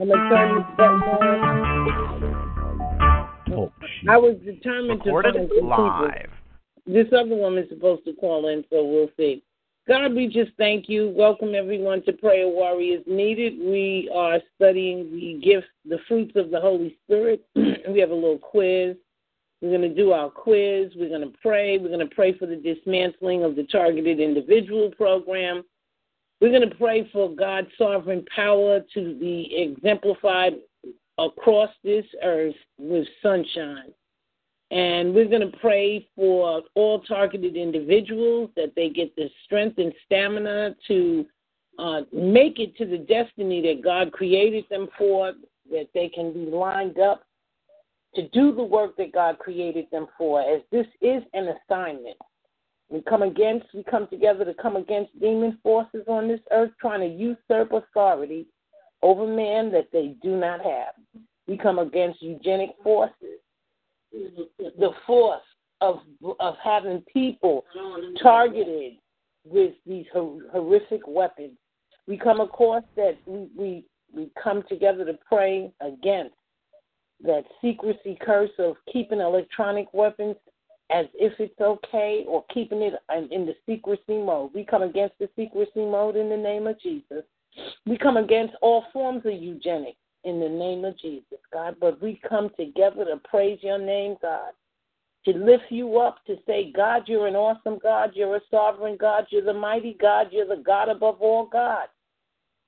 I'm gonna turn this back. I was determined to find some people. live. This other woman's supposed to call in, so we'll see. God, we just thank you. Welcome everyone to Prayer Warriors Needed. We are studying the gifts, the fruits of the Holy Spirit. we have a little quiz. We're going to do our quiz. We're going to pray. We're going to pray for the dismantling of the targeted individual program. We're going to pray for God's sovereign power to be exemplified across this earth with sunshine. And we're going to pray for all targeted individuals that they get the strength and stamina to uh, make it to the destiny that God created them for, that they can be lined up to do the work that God created them for, as this is an assignment. We come against, we come together to come against demon forces on this earth trying to usurp authority over man that they do not have. We come against eugenic forces, the force of of having people targeted with these hor- horrific weapons. We come across that we, we we come together to pray against that secrecy curse of keeping electronic weapons as if it's okay or keeping it in, the secrecy mode. We come against the secrecy mode in the name of Jesus. We come against all forms of eugenics in the name of Jesus, God. But we come together to praise your name, God, to lift you up, to say, God, you're an awesome God. You're a sovereign God. You're the mighty God. You're the God above all God.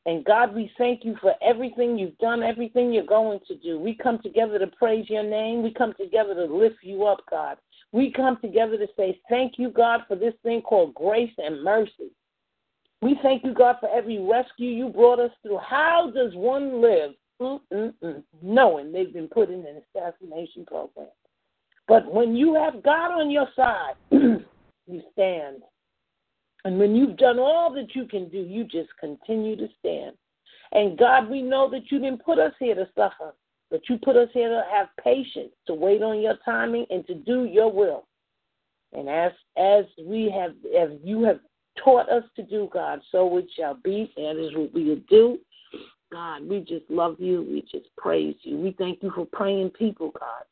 And God, we thank you for everything you've done, everything you're going to do. We come together to praise your name. We come together to lift you up, God. We come together to say thank you, God, for this thing called grace and mercy. We thank you, God, for every rescue you brought us through. How does one live Mm-mm-mm, knowing they've been put in an assassination program? But when you have God on your side, you stand. And when you've done all that you can do, you just continue to stand. And God, we know that you didn't put us here to suffer, but you put us here to have patience, to wait on your timing, and to do your will. And as as we have, as you have taught us to do, God, so it shall be. and is what we will do. God, we just love you. We just praise you. We thank you for praying people, God.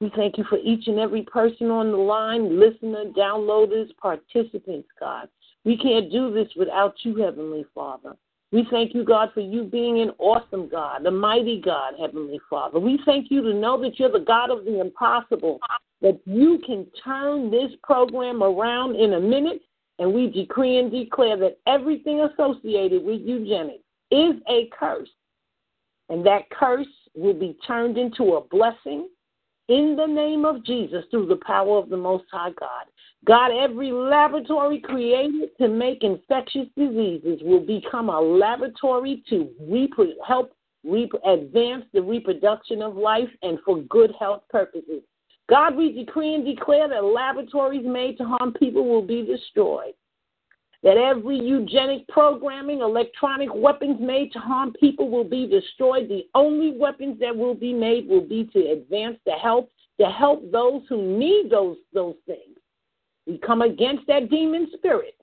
We thank you for each and every person on the line, listener, downloaders, participants, God. We can't do this without you, Heavenly Father. We thank you, God, for you being an awesome God, the mighty God, Heavenly Father. We thank you to know that you're the God of the impossible, that you can turn this program around in a minute, and we decree and declare that everything associated with eugenics is a curse, and that curse will be turned into a blessing in the name of Jesus through the power of the Most High God. God, every laboratory created to make infectious diseases will become a laboratory to help advance the reproduction of life and for good health purposes. God, we decree and declare that laboratories made to harm people will be destroyed. That every eugenic programming, electronic weapons made to harm people will be destroyed. The only weapons that will be made will be to advance the help, to help those who need those those things. We come against that demon spirit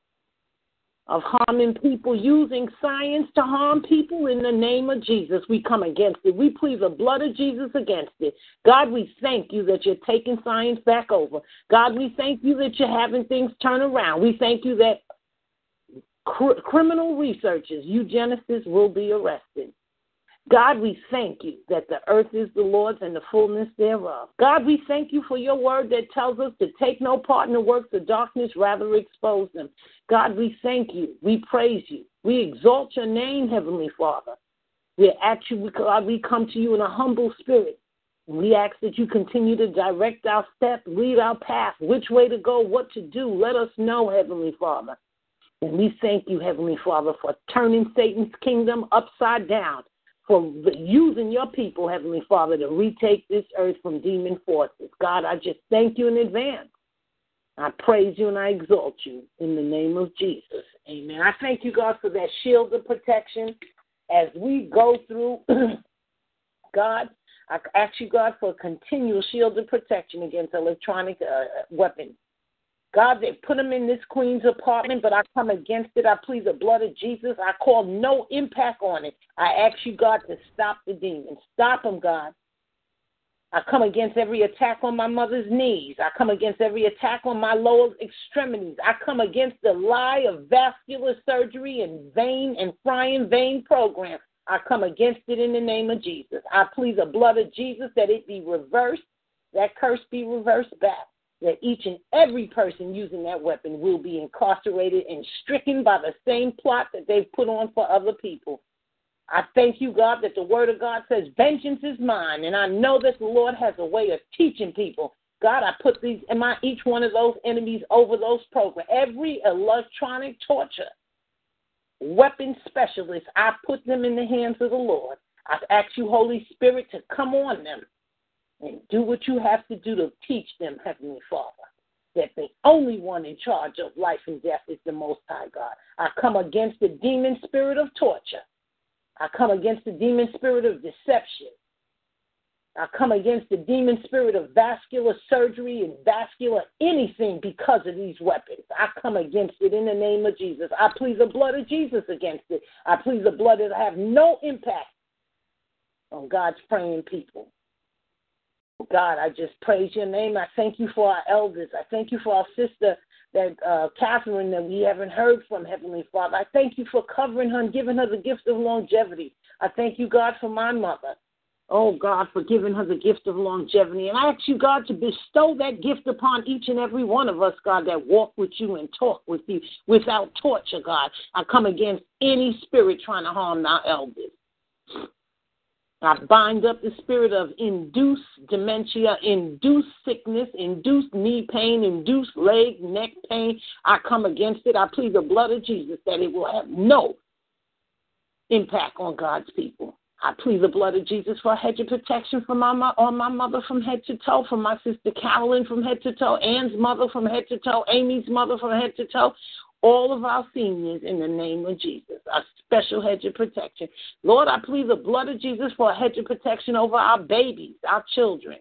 of harming people, using science to harm people in the name of Jesus. We come against it. We plead the blood of Jesus against it. God, we thank you that you're taking science back over. God, we thank you that you're having things turn around. We thank you that cr- criminal researchers, eugenicists, will be arrested. God, we thank you that the earth is the Lord's and the fullness thereof. God, we thank you for your word that tells us to take no part in the works of darkness, rather expose them. God, we thank you. We praise you. We exalt your name, Heavenly Father. We actually, God, we come to you in a humble spirit. We ask that you continue to direct our step, lead our path, which way to go, what to do. Let us know, Heavenly Father. And we thank you, Heavenly Father, for turning Satan's kingdom upside down for using your people, Heavenly Father, to retake this earth from demon forces. God, I just thank you in advance. I praise you and I exalt you in the name of Jesus. Amen. I thank you, God, for that shield of protection as we go through. God, I ask you, God, for a continual shield of protection against electronic uh, weapons. God, they put them in this queen's apartment, but I come against it. I plead the blood of Jesus. I call no impact on it. I ask you, God, to stop the demon. Stop them, God. I come against every attack on my mother's knees. I come against every attack on my lower extremities. I come against the lie of vascular surgery and vein and frying vein program. I come against it in the name of Jesus. I plead the blood of Jesus that it be reversed, that curse be reversed back that each and every person using that weapon will be incarcerated and stricken by the same plot that they've put on for other people. I thank you, God, that the word of God says, Vengeance is mine. And I know that the Lord has a way of teaching people. God, I put these in my each one of those enemies over those programs. Every electronic torture weapon specialist, I put them in the hands of the Lord. I ask you, Holy Spirit, to come on them and do what you have to do to teach them, Heavenly Father, that the only one in charge of life and death is the Most High God. I come against the demon spirit of torture. I come against the demon spirit of deception. I come against the demon spirit of vascular surgery and vascular anything because of these weapons. I come against it in the name of Jesus. I plead the blood of Jesus against it. I plead the blood that have no impact on God's praying people. God, I just praise your name. I thank you for our elders. I thank you for our sister that uh, Catherine that we haven't heard from, Heavenly Father. I thank you for covering her and giving her the gift of longevity. I thank you, God, for my mother. Oh, God, for giving her the gift of longevity. And I ask you, God, to bestow that gift upon each and every one of us, God, that walk with you and talk with you without torture, God. I come against any spirit trying to harm our elders. I bind up the spirit of induced dementia, induced sickness, induced knee pain, induced leg, neck pain. I come against it. I plead the blood of Jesus that it will have no impact on God's people. I plead the blood of Jesus for a hedge of protection for my on my mother from head to toe, from my sister Carolyn from head to toe, Ann's mother from head to toe, Amy's mother from head to toe, all of our seniors in the name of Jesus. A special hedge of protection. Lord, I plead the blood of Jesus for a hedge of protection over our babies, our children.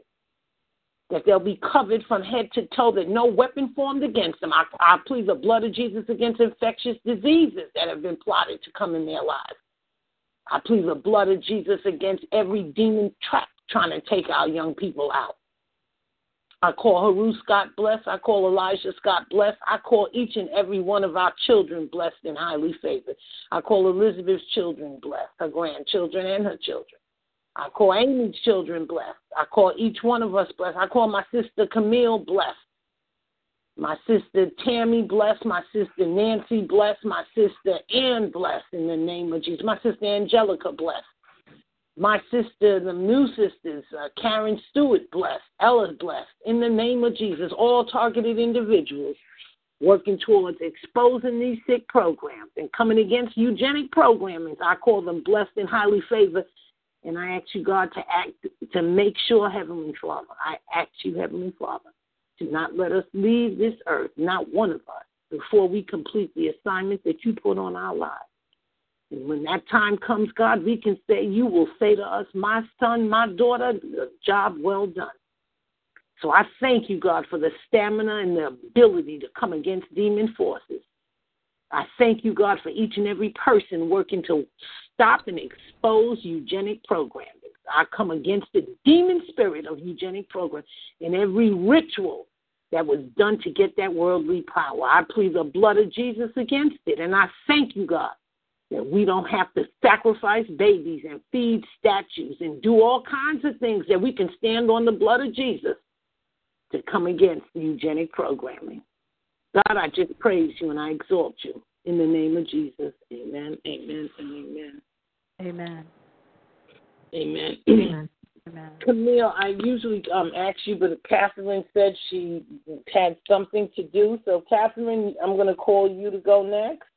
That they'll be covered from head to toe, that no weapon formed against them. I, I plead the blood of Jesus against infectious diseases that have been plotted to come in their lives. I plead the blood of Jesus against every demon trap trying to take our young people out. I call Haru Scott blessed. I call Elijah Scott blessed. I call each and every one of our children blessed and highly favored. I call Elizabeth's children blessed, her grandchildren and her children. I call Amy's children blessed. I call each one of us blessed. I call my sister Camille blessed. My sister Tammy blessed. My sister Nancy blessed. My sister Ann blessed in the name of Jesus. My sister Angelica blessed my sister, the new sisters, uh, Karen Stewart blessed, Ella's blessed, in the name of Jesus, all targeted individuals working towards exposing these sick programs and coming against eugenic programming. I call them blessed and highly favored. And I ask you, God, to act to make sure, Heavenly Father, I ask you, Heavenly Father, to not let us leave this earth, not one of us, before we complete the assignment that you put on our lives. When that time comes, God, we can say, You will say to us, My son, my daughter, job well done. So I thank you, God, for the stamina and the ability to come against demon forces. I thank you, God, for each and every person working to stop and expose eugenic programming. I come against the demon spirit of eugenic program and every ritual that was done to get that worldly power. I plead the blood of Jesus against it. And I thank you, God, that we don't have to sacrifice babies and feed statues and do all kinds of things that we can stand on the blood of Jesus to come against eugenic programming. God, I just praise you and I exalt you in the name of Jesus. Amen, amen, and amen. Amen. Amen. Amen. Camille, I usually um, ask you, but Catherine said she had something to do. So, Catherine, I'm going to call you to go next.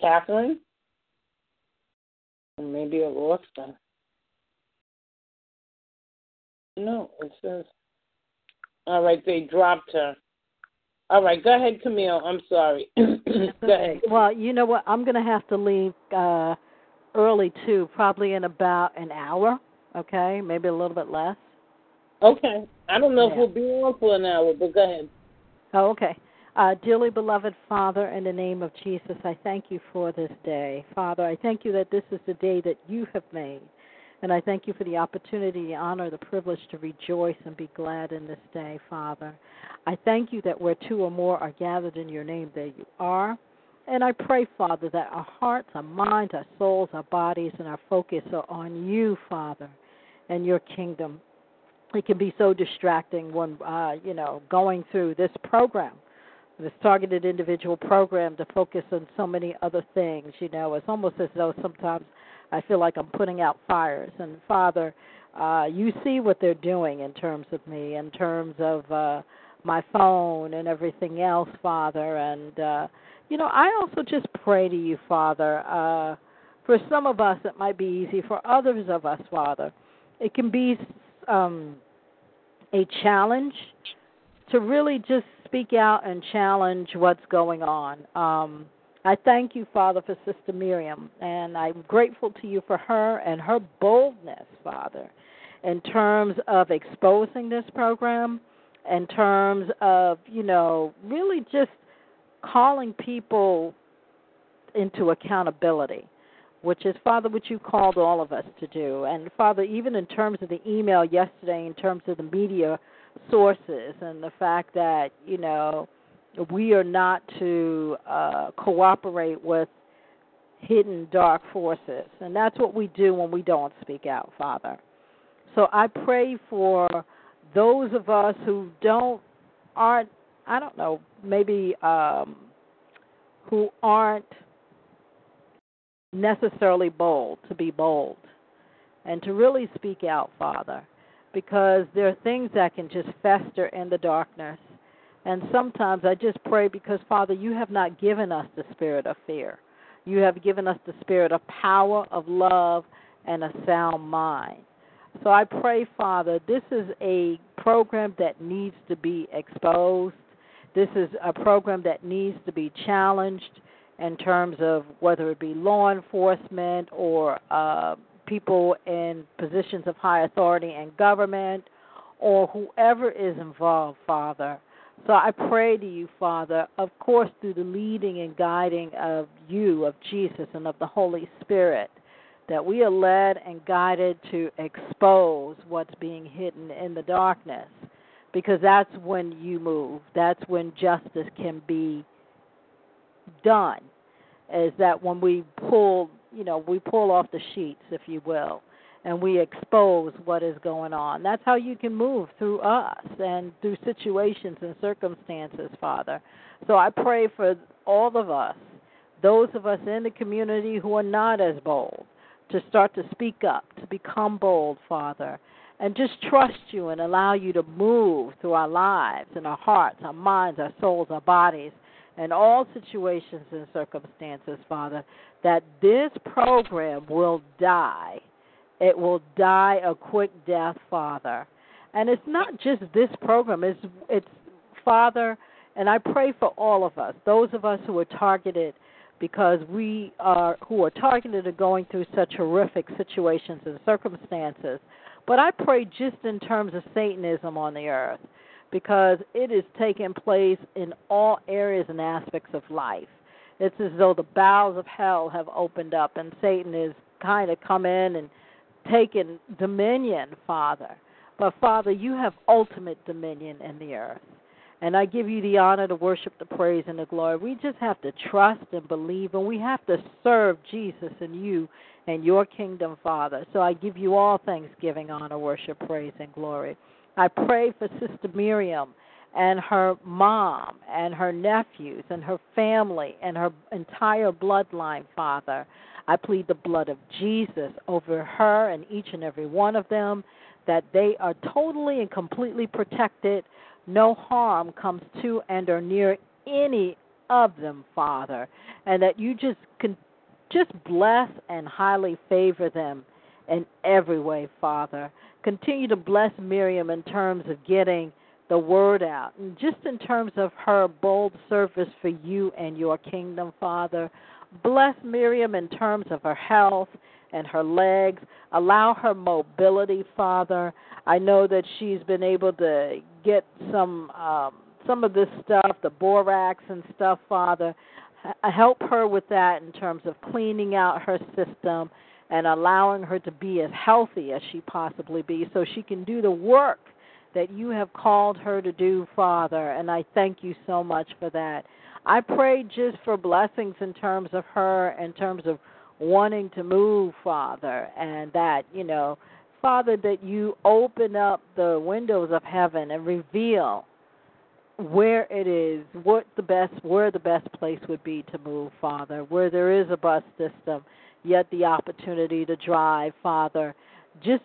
Catherine? Maybe I lost her. No, it says. All right, they dropped her. All right, go ahead, Camille. I'm sorry. go ahead. Well, you know what? I'm going to have to leave uh, early too, probably in about an hour. Okay, maybe a little bit less. Okay. I don't know yeah. if we'll be on for an hour, but go ahead. Oh, okay. Uh, dearly beloved Father, in the name of Jesus, I thank you for this day. Father, I thank you that this is the day that you have made. And I thank you for the opportunity, the honor, the privilege to rejoice and be glad in this day, Father. I thank you that where two or more are gathered in your name, there you are. And I pray, Father, that our hearts, our minds, our souls, our bodies, and our focus are on you, Father, and your kingdom. It can be so distracting when, uh, you know, going through this program this targeted individual program to focus on so many other things. You know, it's almost as though sometimes I feel like I'm putting out fires. And Father, uh, you see what they're doing in terms of me, in terms of uh, my phone and everything else, Father. And uh, you know, I also just pray to you, Father. Uh, for some of us, it might be easy. For others of us, Father, it can be um, a challenge to really just speak out and challenge what's going on. Um, I thank you, Father, for Sister Miriam, and I'm grateful to you for her and her boldness, Father, in terms of exposing this program, in terms of, you know, really just calling people into accountability, which is, Father, what you called all of us to do. And, Father, even in terms of the email yesterday, in terms of the media sources and the fact that you know we are not to uh, cooperate with hidden dark forces, and that's what we do when we don't speak out, Father. So I pray for those of us who don't aren't I don't know maybe um, who aren't necessarily bold to be bold and to really speak out, Father because there are things that can just fester in the darkness. And sometimes I just pray because, Father, you have not given us the spirit of fear. You have given us the spirit of power, of love, and a sound mind. So I pray, Father, this is a program that needs to be exposed. This is a program that needs to be challenged in terms of whether it be law enforcement or uh, people in positions of high authority in government or whoever is involved, Father. So I pray to you, Father, of course, through the leading and guiding of you, of Jesus, and of the Holy Spirit, that we are led and guided to expose what's being hidden in the darkness. Because that's when you move, that's when justice can be done. Is that when we pull you know, we pull off the sheets, if you will, and we expose what is going on. That's how you can move through us and through situations and circumstances, Father. So I pray for all of us, those of us in the community who are not as bold, to start to speak up, to become bold, Father, and just trust you and allow you to move through our lives and our hearts, our minds, our souls, our bodies in all situations and circumstances, Father, that this program will die. It will die a quick death, Father. And it's not just this program, it's it's Father, and I pray for all of us, those of us who are targeted because we are who are targeted are going through such horrific situations and circumstances. But I pray just in terms of Satanism on the earth because it is taking place in all areas and aspects of life. It's as though the bowels of hell have opened up and Satan is kind of come in and taken dominion, Father. But Father, you have ultimate dominion in the earth. And I give you the honor, the worship, the praise, and the glory. We just have to trust and believe, and we have to serve Jesus and you and your kingdom, Father. So I give you all thanksgiving, honor, worship, praise, and glory. I pray for Sister Miriam and her mom and her nephews and her family and her entire bloodline, Father. I plead the blood of Jesus over her and each and every one of them, that they are totally and completely protected. No harm comes to and or near any of them, Father, and that you just can just bless and highly favor them in every way, Father. Continue to bless Miriam in terms of getting the word out, and just in terms of her bold service for you and your kingdom, Father. Bless Miriam in terms of her health and her legs. Allow her mobility, Father. I know that she's been able to get some um, some of this stuff, the borax and stuff, Father. Help her with that in terms of cleaning out her system and allowing her to be as healthy as she possibly be so she can do the work that you have called her to do, Father. And I thank you so much for that. I pray just for blessings in terms of her, in terms of wanting to move, Father, and that, you know, Father, that you open up the windows of heaven and reveal where it is, what the best, where the best place would be to move, Father, where there is a bus system, yet the opportunity to drive, Father. Just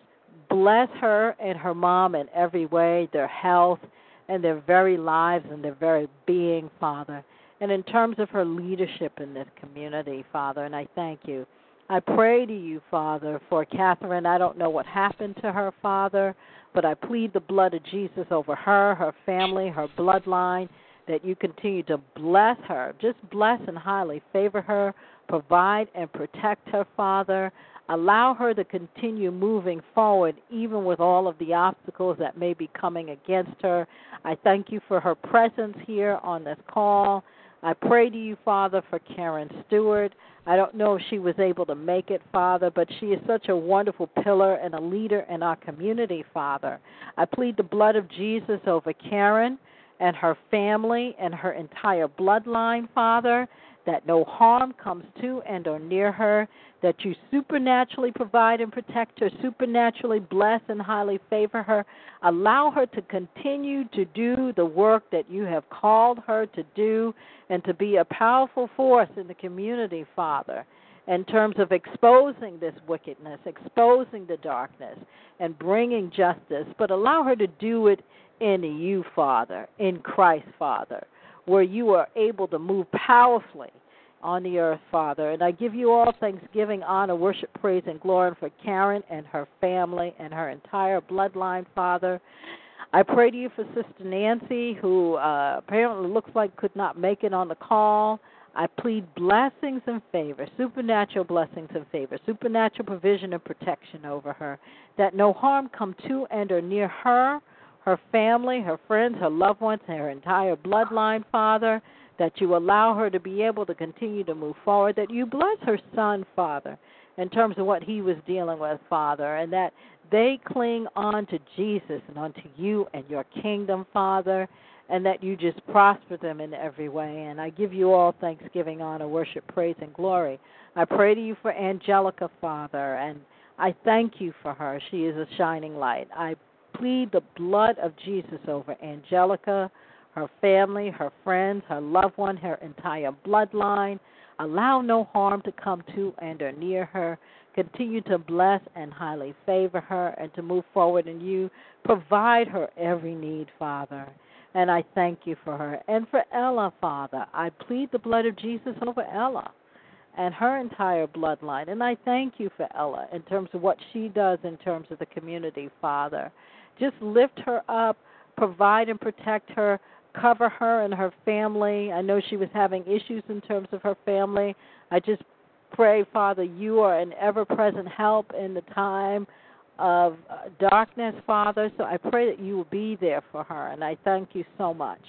bless her and her mom in every way, their health and their very lives and their very being, Father and in terms of her leadership in this community, Father, and I thank you. I pray to you, Father, for Catherine. I don't know what happened to her, Father, but I plead the blood of Jesus over her, her family, her bloodline, that you continue to bless her. Just bless and highly favor her, provide and protect her, Father. Allow her to continue moving forward, even with all of the obstacles that may be coming against her. I thank you for her presence here on this call. I pray to you, Father, for Karen Stewart. I don't know if she was able to make it, Father, but she is such a wonderful pillar and a leader in our community, Father. I plead the blood of Jesus over Karen and her family and her entire bloodline, Father, that no harm comes to and or near her, that you supernaturally provide and protect her, supernaturally bless and highly favor her. Allow her to continue to do the work that you have called her to do and to be a powerful force in the community, Father, in terms of exposing this wickedness, exposing the darkness, and bringing justice. But allow her to do it in you, Father, in Christ, Father, where you are able to move powerfully on the earth, Father. And I give you all thanksgiving, honor, worship, praise, and glory for Karen and her family and her entire bloodline, Father. I pray to you for Sister Nancy, who uh, apparently looks like could not make it on the call. I plead blessings and favor, supernatural blessings and favor, supernatural provision and protection over her, that no harm come to and or near her, her family, her friends, her loved ones, her entire bloodline, Father that you allow her to be able to continue to move forward, that you bless her son, Father, in terms of what he was dealing with, Father, and that they cling on to Jesus and unto you and your kingdom, Father, and that you just prosper them in every way. And I give you all thanksgiving, honor, worship, praise, and glory. I pray to you for Angelica, Father, and I thank you for her. She is a shining light. I plead the blood of Jesus over Angelica her family, her friends, her loved one, her entire bloodline. Allow no harm to come to and or near her. Continue to bless and highly favor her and to move forward in you. Provide her every need, Father. And I thank you for her. And for Ella, Father, I plead the blood of Jesus over Ella and her entire bloodline. And I thank you for Ella in terms of what she does in terms of the community, Father. Just lift her up, provide and protect her cover her and her family. I know she was having issues in terms of her family. I just pray, Father, you are an ever present help in the time of uh, darkness, Father. So I pray that you will be there for her, and I thank you so much.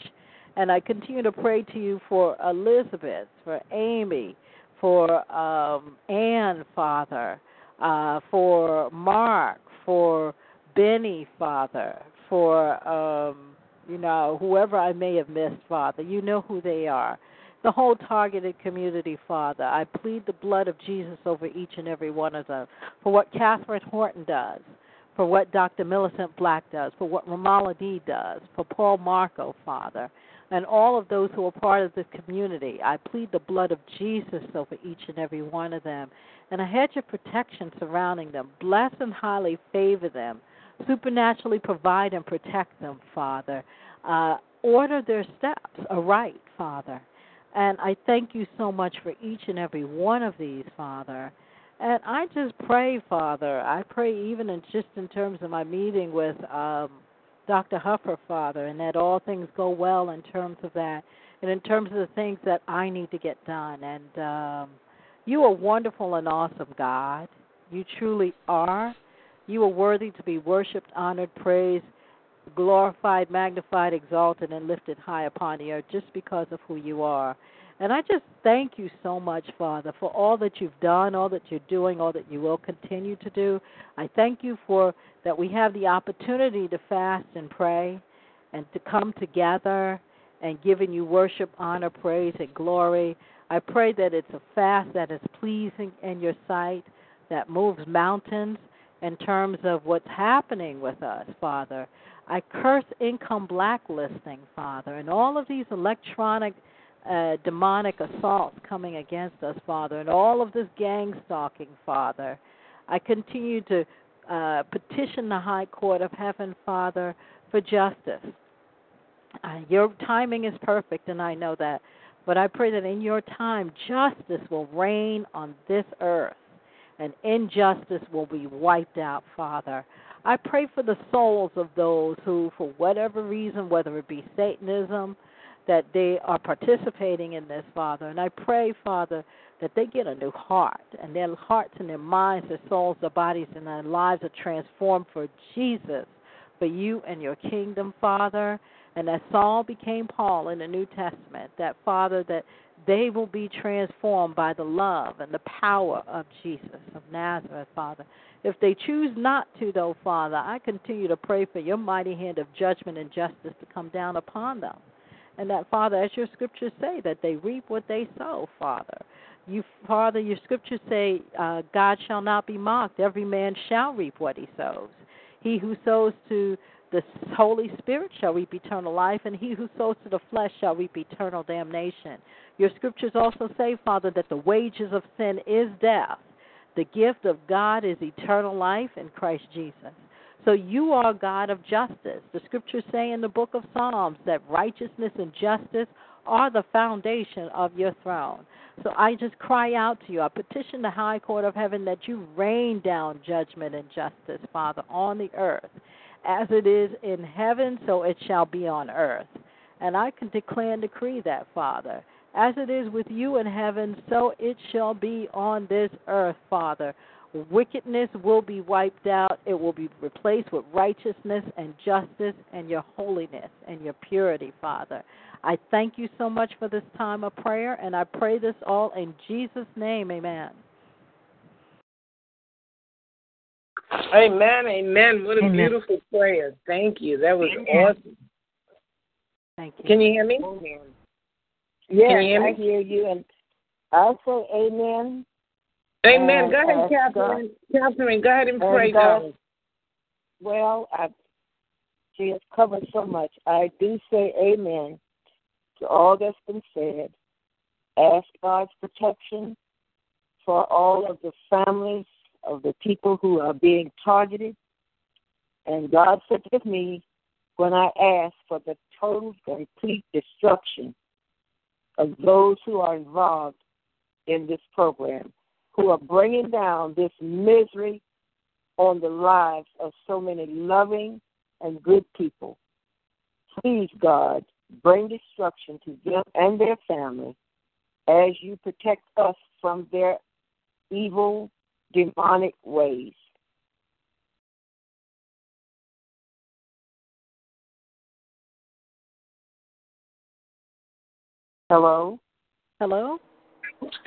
And I continue to pray to you for Elizabeth, for Amy, for um, Anne, Father, uh, for Mark, for Benny, Father, for um, you know, whoever I may have missed, Father, you know who they are. The whole targeted community, Father, I plead the blood of Jesus over each and every one of them for what Katherine Horton does, for what Dr. Millicent Black does, for what Ramola D does, for Paul Marco, Father, and all of those who are part of this community. I plead the blood of Jesus over each and every one of them, and a hedge of protection surrounding them. Bless and highly favor them supernaturally provide and protect them, Father. Uh, order their steps aright, Father. And I thank you so much for each and every one of these, Father. And I just pray, Father. I pray even in just in terms of my meeting with um, Dr. Huffer, Father, and that all things go well in terms of that, and in terms of the things that I need to get done. And um, you are wonderful and awesome, God. You truly are. You are worthy to be worshiped, honored, praised, glorified, magnified, exalted, and lifted high upon the earth just because of who you are. And I just thank you so much, Father, for all that you've done, all that you're doing, all that you will continue to do. I thank you for that we have the opportunity to fast and pray and to come together and giving you worship, honor, praise, and glory. I pray that it's a fast that is pleasing in your sight, that moves mountains in terms of what's happening with us, Father. I curse income blacklisting, Father, and all of these electronic uh, demonic assaults coming against us, Father, and all of this gang stalking, Father. I continue to uh, petition the High Court of Heaven, Father, for justice. Uh, your timing is perfect, and I know that. But I pray that in your time, justice will reign on this earth, and injustice will be wiped out, Father. I pray for the souls of those who, for whatever reason, whether it be Satanism, that they are participating in this, Father. And I pray, Father, that they get a new heart and their hearts and their minds, their souls, their bodies, and their lives are transformed for Jesus, for you and your kingdom, Father. And as Saul became Paul in the New Testament, that, Father, that they will be transformed by the love and the power of Jesus of Nazareth, Father. If they choose not to, though, Father, I continue to pray for your mighty hand of judgment and justice to come down upon them. And that, Father, as your scriptures say, that they reap what they sow, Father. You, Father, your scriptures say, uh, God shall not be mocked. Every man shall reap what he sows. He who sows to the Holy Spirit shall reap eternal life, and he who sows to the flesh shall reap eternal damnation. Your scriptures also say, Father, that the wages of sin is death. The gift of God is eternal life in Christ Jesus. So you are God of justice. The scriptures say in the book of Psalms that righteousness and justice are the foundation of your throne. So I just cry out to you. I petition the high court of heaven that you rain down judgment and justice, Father, on the earth. As it is in heaven, so it shall be on earth. And I can declare and decree that, Father. As it is with you in heaven, so it shall be on this earth, Father. Wickedness will be wiped out. It will be replaced with righteousness and justice and your holiness and your purity, Father. I thank you so much for this time of prayer, and I pray this all in Jesus' name. Amen. Amen. Amen. What a amen. beautiful prayer. Thank you. That was amen. awesome. Thank you. Can you hear me? Yes, Can you hear me? I hear you. And I'll say amen Amen. go ahead, Catherine. Catherine, go ahead and pray, uh, God, Well, I, she has covered so much. I do say amen to all that's been said. Ask God's protection for all of the families of the people who are being targeted. And God forgive me when I ask for the total, complete destruction of those who are involved in this program who are bringing down this misery on the lives of so many loving and good people. Please, God, bring destruction to them and their family as you protect us from their evil, demonic ways. Hello? Hello?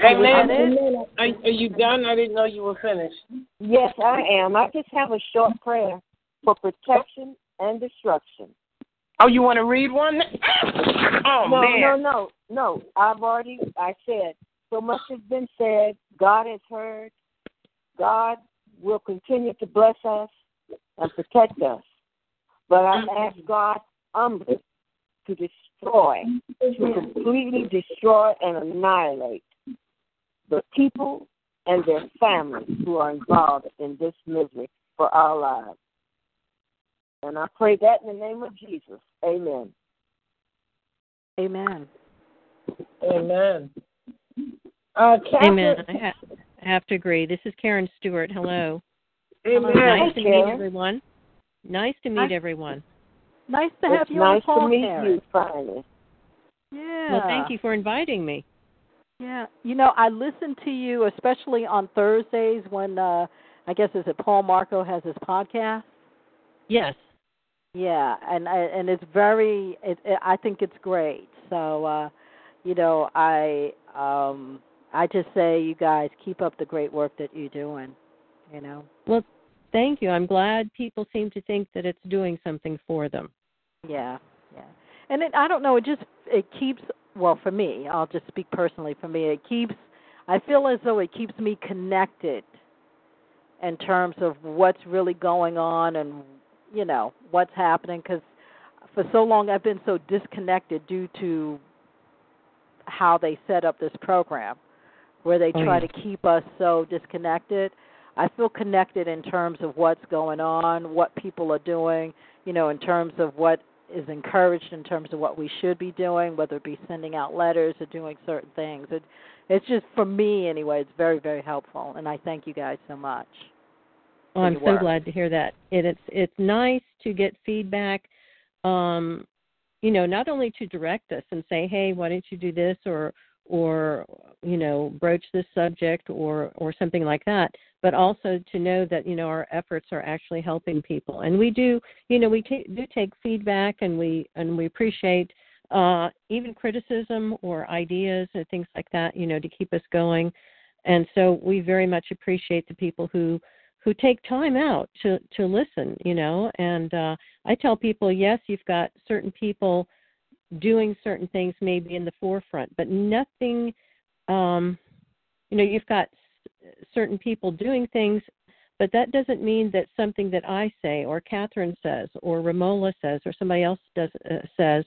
Amen. Amen. Are, are you done? I didn't know you were finished. Yes, I am. I just have a short prayer for protection and destruction. Oh, you want to read one? Oh no, man. No, no, no. I've already. I said so much has been said. God has heard. God will continue to bless us and protect us. But I ask God humbly to destroy, to completely destroy and annihilate the people and their families who are involved in this misery for our lives. And I pray that in the name of Jesus. Amen. Amen. Amen. Uh, Amen. I, ha- have to agree. This is Karen Stewart. Hello. Amen. Nice to Karen. meet everyone. Nice to meet Nice- everyone. Nice to have it's you on nice the call, to meet Karen. you finally. Yeah. Well, thank you for inviting me. Yeah, you know, I listen to you especially on Thursdays when uh I guess is it Paul Marco has his podcast. Yes. Yeah, and and it's very it, it I think it's great. So uh you know, I um I just say you guys keep up the great work that you're doing, you know. Well, thank you. I'm glad people seem to think that it's doing something for them. Yeah, yeah. And it, I don't know, it just it keeps well for me. I'll just speak personally for me. It keeps I feel as though it keeps me connected in terms of what's really going on and you know what's happening because for so long I've been so disconnected due to how they set up this program where they Oh, try yeah. to keep us so disconnected. I feel connected in terms of what's going on, what people are doing, you know, in terms of what is encouraged in terms of what we should be doing, whether it be sending out letters or doing certain things. It, it's just for me anyway. It's very very helpful, and I thank you guys so much. Well, I'm so work. glad to hear that. It, it's it's nice to get feedback. Um, you know, not only to direct us and say, "Hey, why don't you do this?" or or you know, broach this subject or or something like that, but also to know that you know our efforts are actually helping people. And we do, you know, we ta- do take feedback and we and we appreciate uh, even criticism or ideas and things like that, you know, to keep us going. And so we very much appreciate the people who who take time out to to listen, you know. And uh, I tell people, yes, you've got certain people doing certain things maybe in the forefront, but nothing. Um, you know, you've got certain people doing things, but that doesn't mean that something that I say or Catherine says or Ramola says or somebody else does uh, says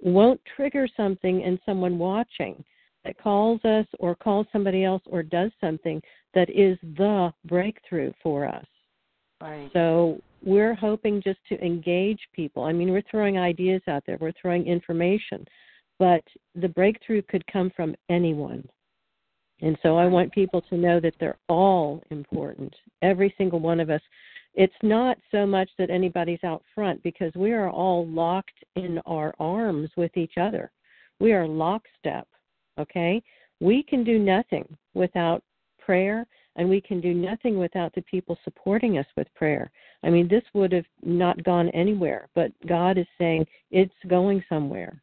won't trigger something in someone watching that calls us or calls somebody else or does something that is the breakthrough for us. Right. So we're hoping just to engage people. I mean, we're throwing ideas out there, we're throwing information, but the breakthrough could come from anyone. And so I want people to know that they're all important, every single one of us. It's not so much that anybody's out front because we are all locked in our arms with each other. We are lockstep, okay? We can do nothing without prayer and we can do nothing without the people supporting us with prayer. I mean, this would have not gone anywhere, but God is saying it's going somewhere.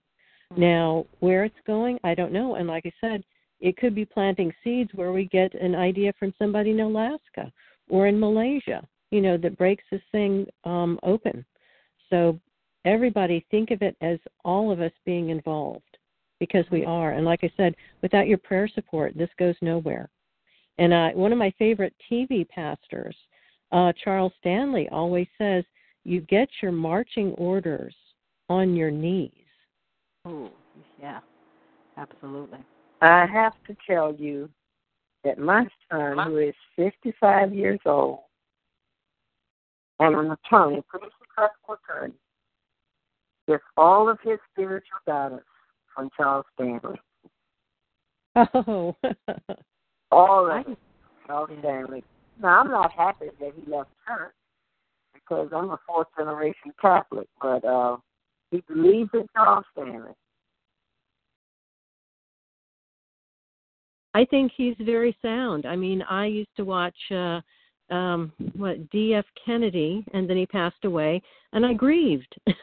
Now, where it's going, I don't know. And like I said, it could be planting seeds where we get an idea from somebody in Alaska or in Malaysia, you know, that breaks this thing um, open. So everybody think of it as all of us being involved because we are. And like I said, without your prayer support, this goes nowhere. And uh, one of my favorite TV pastors, uh, Charles Stanley, always says, "You get your marching orders on your knees." Oh, yeah, absolutely. I have to tell you that my son, who is 55 years old, and an attorney, pretty successful attorney, gets all of his spiritual guidance from Charles Stanley. Oh, All of it. Stanley. Now, I'm not happy that he left church because I'm a fourth generation Catholic, but uh, he believes in Charles Stanley. I think he's very sound. I mean, I used to watch uh um what D.F. Kennedy and then he passed away and I grieved.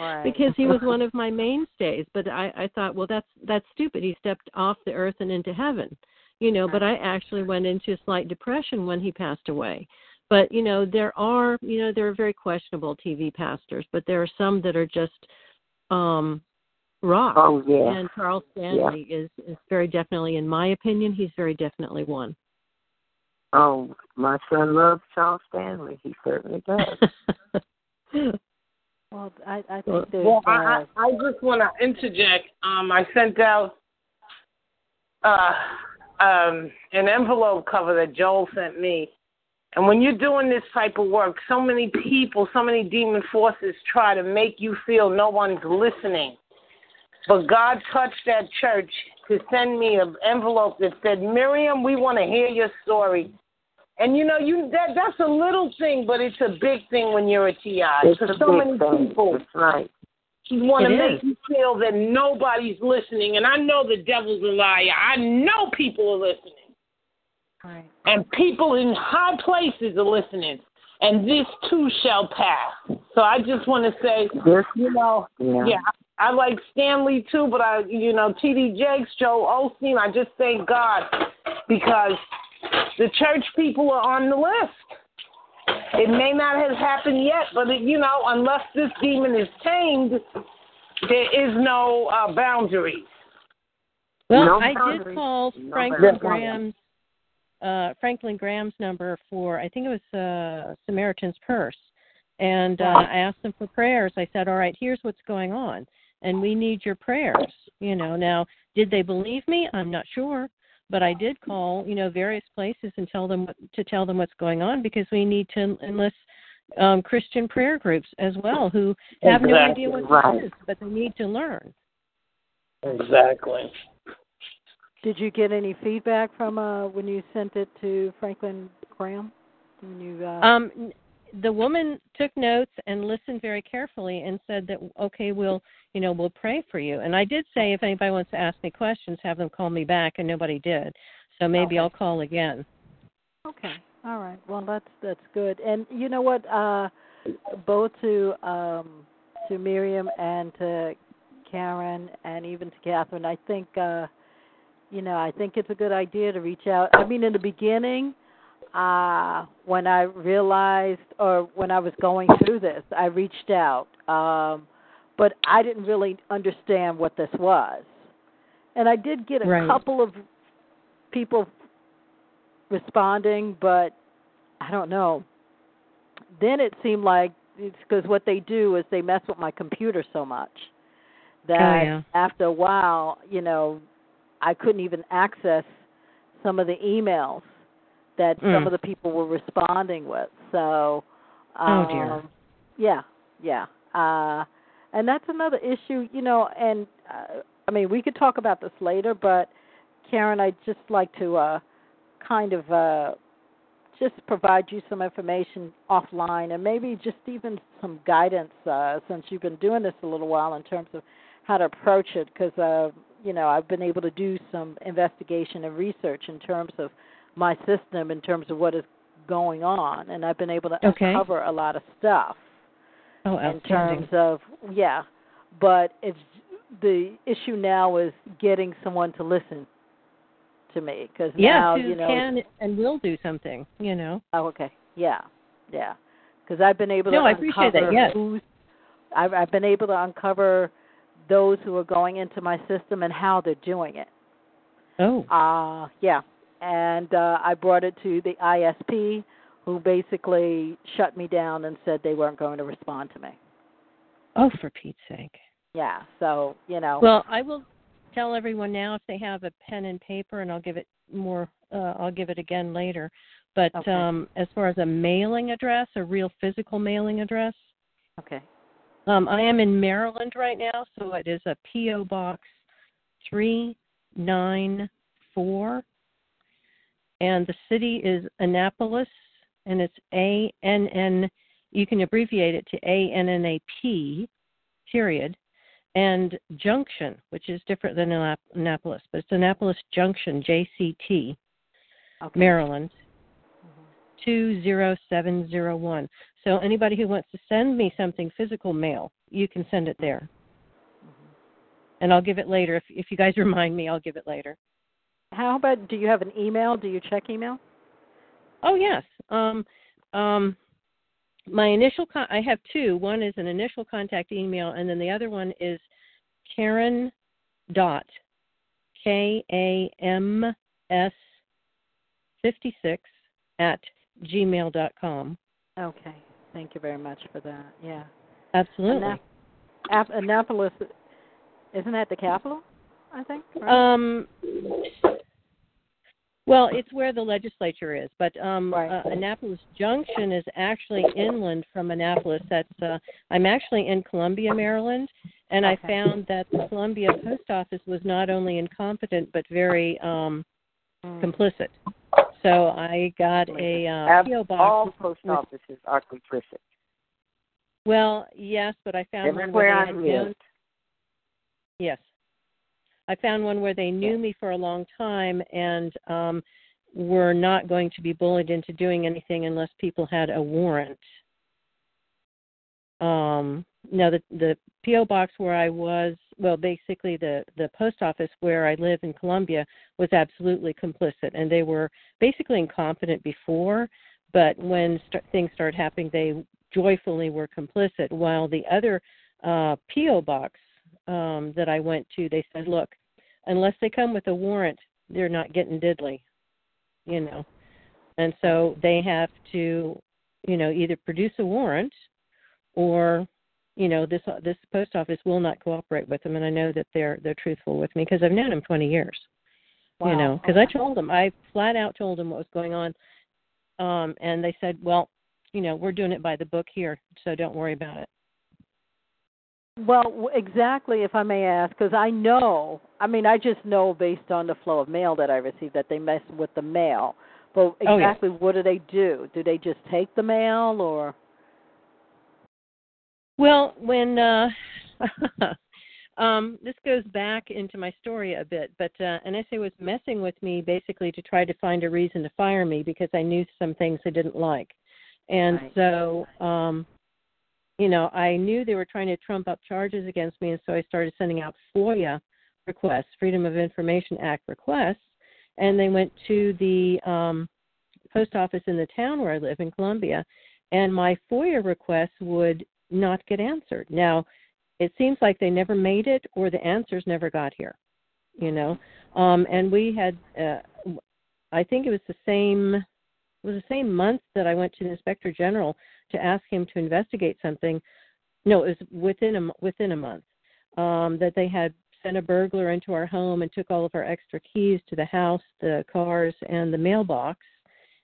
Right. because he was one of my mainstays, but I I thought, well that's that's stupid. He stepped off the earth and into heaven. You know, but I actually went into a slight depression when he passed away. But, you know, there are, you know, there are very questionable TV pastors, but there are some that are just um rock. Oh, yeah. And Charles Stanley is is very definitely, in my opinion, he's very definitely one. Oh, my son loves Charles Stanley. He certainly does. well, I, I think there's. Well, uh, I, I, I just want to interject. Um, I sent out uh, um, an envelope cover that Joel sent me. And when you're doing this type of work, so many people, so many demon forces try to make you feel no one's listening. But God touched that church to send me an envelope that said, Miriam, we want to hear your story. And you know, you that that's a little thing, but it's a big thing when you're a TI. It's a so big many thing. people That's right. Want to make is. you feel that nobody's listening. And I know the devil's a liar. I know people are listening. Right. And people in high places are listening. And this too shall pass. So I just want to say, This, you know, yeah. yeah, I like Stanley too, but I, you know, T.D. Jakes, Joel Osteen, I just thank God because the church people are on the list. It may not have happened yet, but it, you know, unless this demon is tamed, there is no uh, boundaries. Well, No I boundaries. did call No Franklin boundaries. Graham's uh Franklin Graham's number for I think it was uh Samaritan's Purse. And uh, I asked them for prayers. I said, "All right, here's what's going on, and we need your prayers." You know, now did they believe me? I'm not sure, but I did call, you know, various places and tell them what, to tell them what's going on because we need to enlist um Christian prayer groups as well who have no idea what right. this is, but they need to learn. Exactly. Did you get any feedback from uh when you sent it to Franklin Graham? When you uh Um, n- the woman took notes and listened very carefully and said that okay, we'll you know we'll pray for you. And I did say if anybody wants to ask me questions, have them call me back, and nobody did. So maybe Okay. I'll call again. Okay. All right. Well, that's that's good. And you know what? Uh, both to um, to Miriam and to Karen and even to Katherine, I think uh, you know I think it's a good idea to reach out. I mean, in the beginning, uh, when I realized or when I was going through this, I reached out, um, but I didn't really understand what this was. And I did get a Right. couple of people responding, but I don't know. Then it seemed like it's because what they do is they mess with my computer so much that Oh, yeah. after a while, you know, I couldn't even access some of the emails that some Mm. of the people were responding with. So, Oh, dear. um, yeah, yeah. Uh, and that's another issue, you know. And uh, I mean, we could talk about this later, but Karen, I'd just like to uh, kind of uh, just provide you some information offline and maybe just even some guidance uh, since you've been doing this a little while in terms of how to approach it because uh, you know I've been able to do some investigation and research in terms of my system in terms of what is going on and I've been able to Okay. uncover a lot of stuff Oh, in terms of yeah but it's the issue now is getting someone to listen to me because Yes, now you know can and will do something. You know. Oh, okay. Yeah, yeah. Because I've been able No, to I appreciate that, uncover yes. who's. I've, I've been able to uncover those who are going into my system and how they're doing it. Oh. Uh yeah. And uh, I brought it to the ISP, who basically shut me down and said they weren't going to respond to me. Oh, for Pete's sake. Yeah. So you know. Well, I will tell everyone now if they have a pen and paper, and I'll give it more. Uh, I'll give it again later. But Okay. um, as far as a mailing address, a real physical mailing address, okay. um, I am in Maryland right now, so it is a PO Box three nine four, and the city is Annapolis, and it's A N N. You can abbreviate it to A N N A P, period, and Junction, which is different than Annap- Annapolis, but it's Annapolis Junction, J C T, Okay. Maryland. Mm-hmm. 20701. So anybody who wants to send me something physical mail, you can send it there. Mm-hmm. And I'll give it later. If if you guys remind me, I'll give it later. How about? Do you have an email? Do you check email? Oh yes. Um um my initial con- I have two. One is an initial contact email and then the other one is Karen dot K A M S fifty six at gmail dot com. Okay. Thank you very much for that. Yeah. Absolutely. Annap- Ap- Annapolis, isn't that the capital? I think. Right? Um, well, it's where the legislature is, but um, Right. uh, Annapolis Junction is actually inland from Annapolis. That's uh, I'm actually in Columbia, Maryland, And Okay. I found that the Columbia Post Office was not only incompetent but very um Mm. complicit. So I got a uh, PO box. all post offices are complicit. Well, yes, but I found one Everywhere where I lived. Yes. I found one where they knew me for a long time and um were not going to be bullied into doing anything unless people had a warrant. Um no the the PO box where I was well basically the the post office where I live in Columbia was absolutely complicit and they were basically incompetent before but when st- things started happening they joyfully were complicit while the other uh PO box um that I went to they said look unless they come with a warrant they're not getting diddly you know. And so they have to you know either produce a warrant or you know this this post office will not cooperate with them. And I know that they're they're truthful with me because I've known them 20 years you know because I told them I flat out told them what was going on. Um and they said well you know we're doing it by the book here so don't worry about it Well, exactly, if I may ask, because I know, I mean, I just know based on the flow of mail that I receive that they mess with the mail. But Oh, exactly what do they do? Do they just take the mail or? Well, when uh um this goes back into my story a bit, but uh NSA was messing with me basically to try to find a reason to fire me because I knew some things I didn't like. And Right. so um you know, I knew they were trying to trump up charges against me and so I started sending out FOIA requests, Freedom of Information Act requests, and they went to the um post office in the town where I live in Columbia and my FOIA requests would not get answered. Now, it seems like they never made it or the answers never got here, you know. Um and we had uh I think it was the same it was the same month that I went to the inspector general to ask him to investigate something. No, it was within a within a month um that they had sent a burglar into our home and took all of our extra keys to the house, the cars and the mailbox.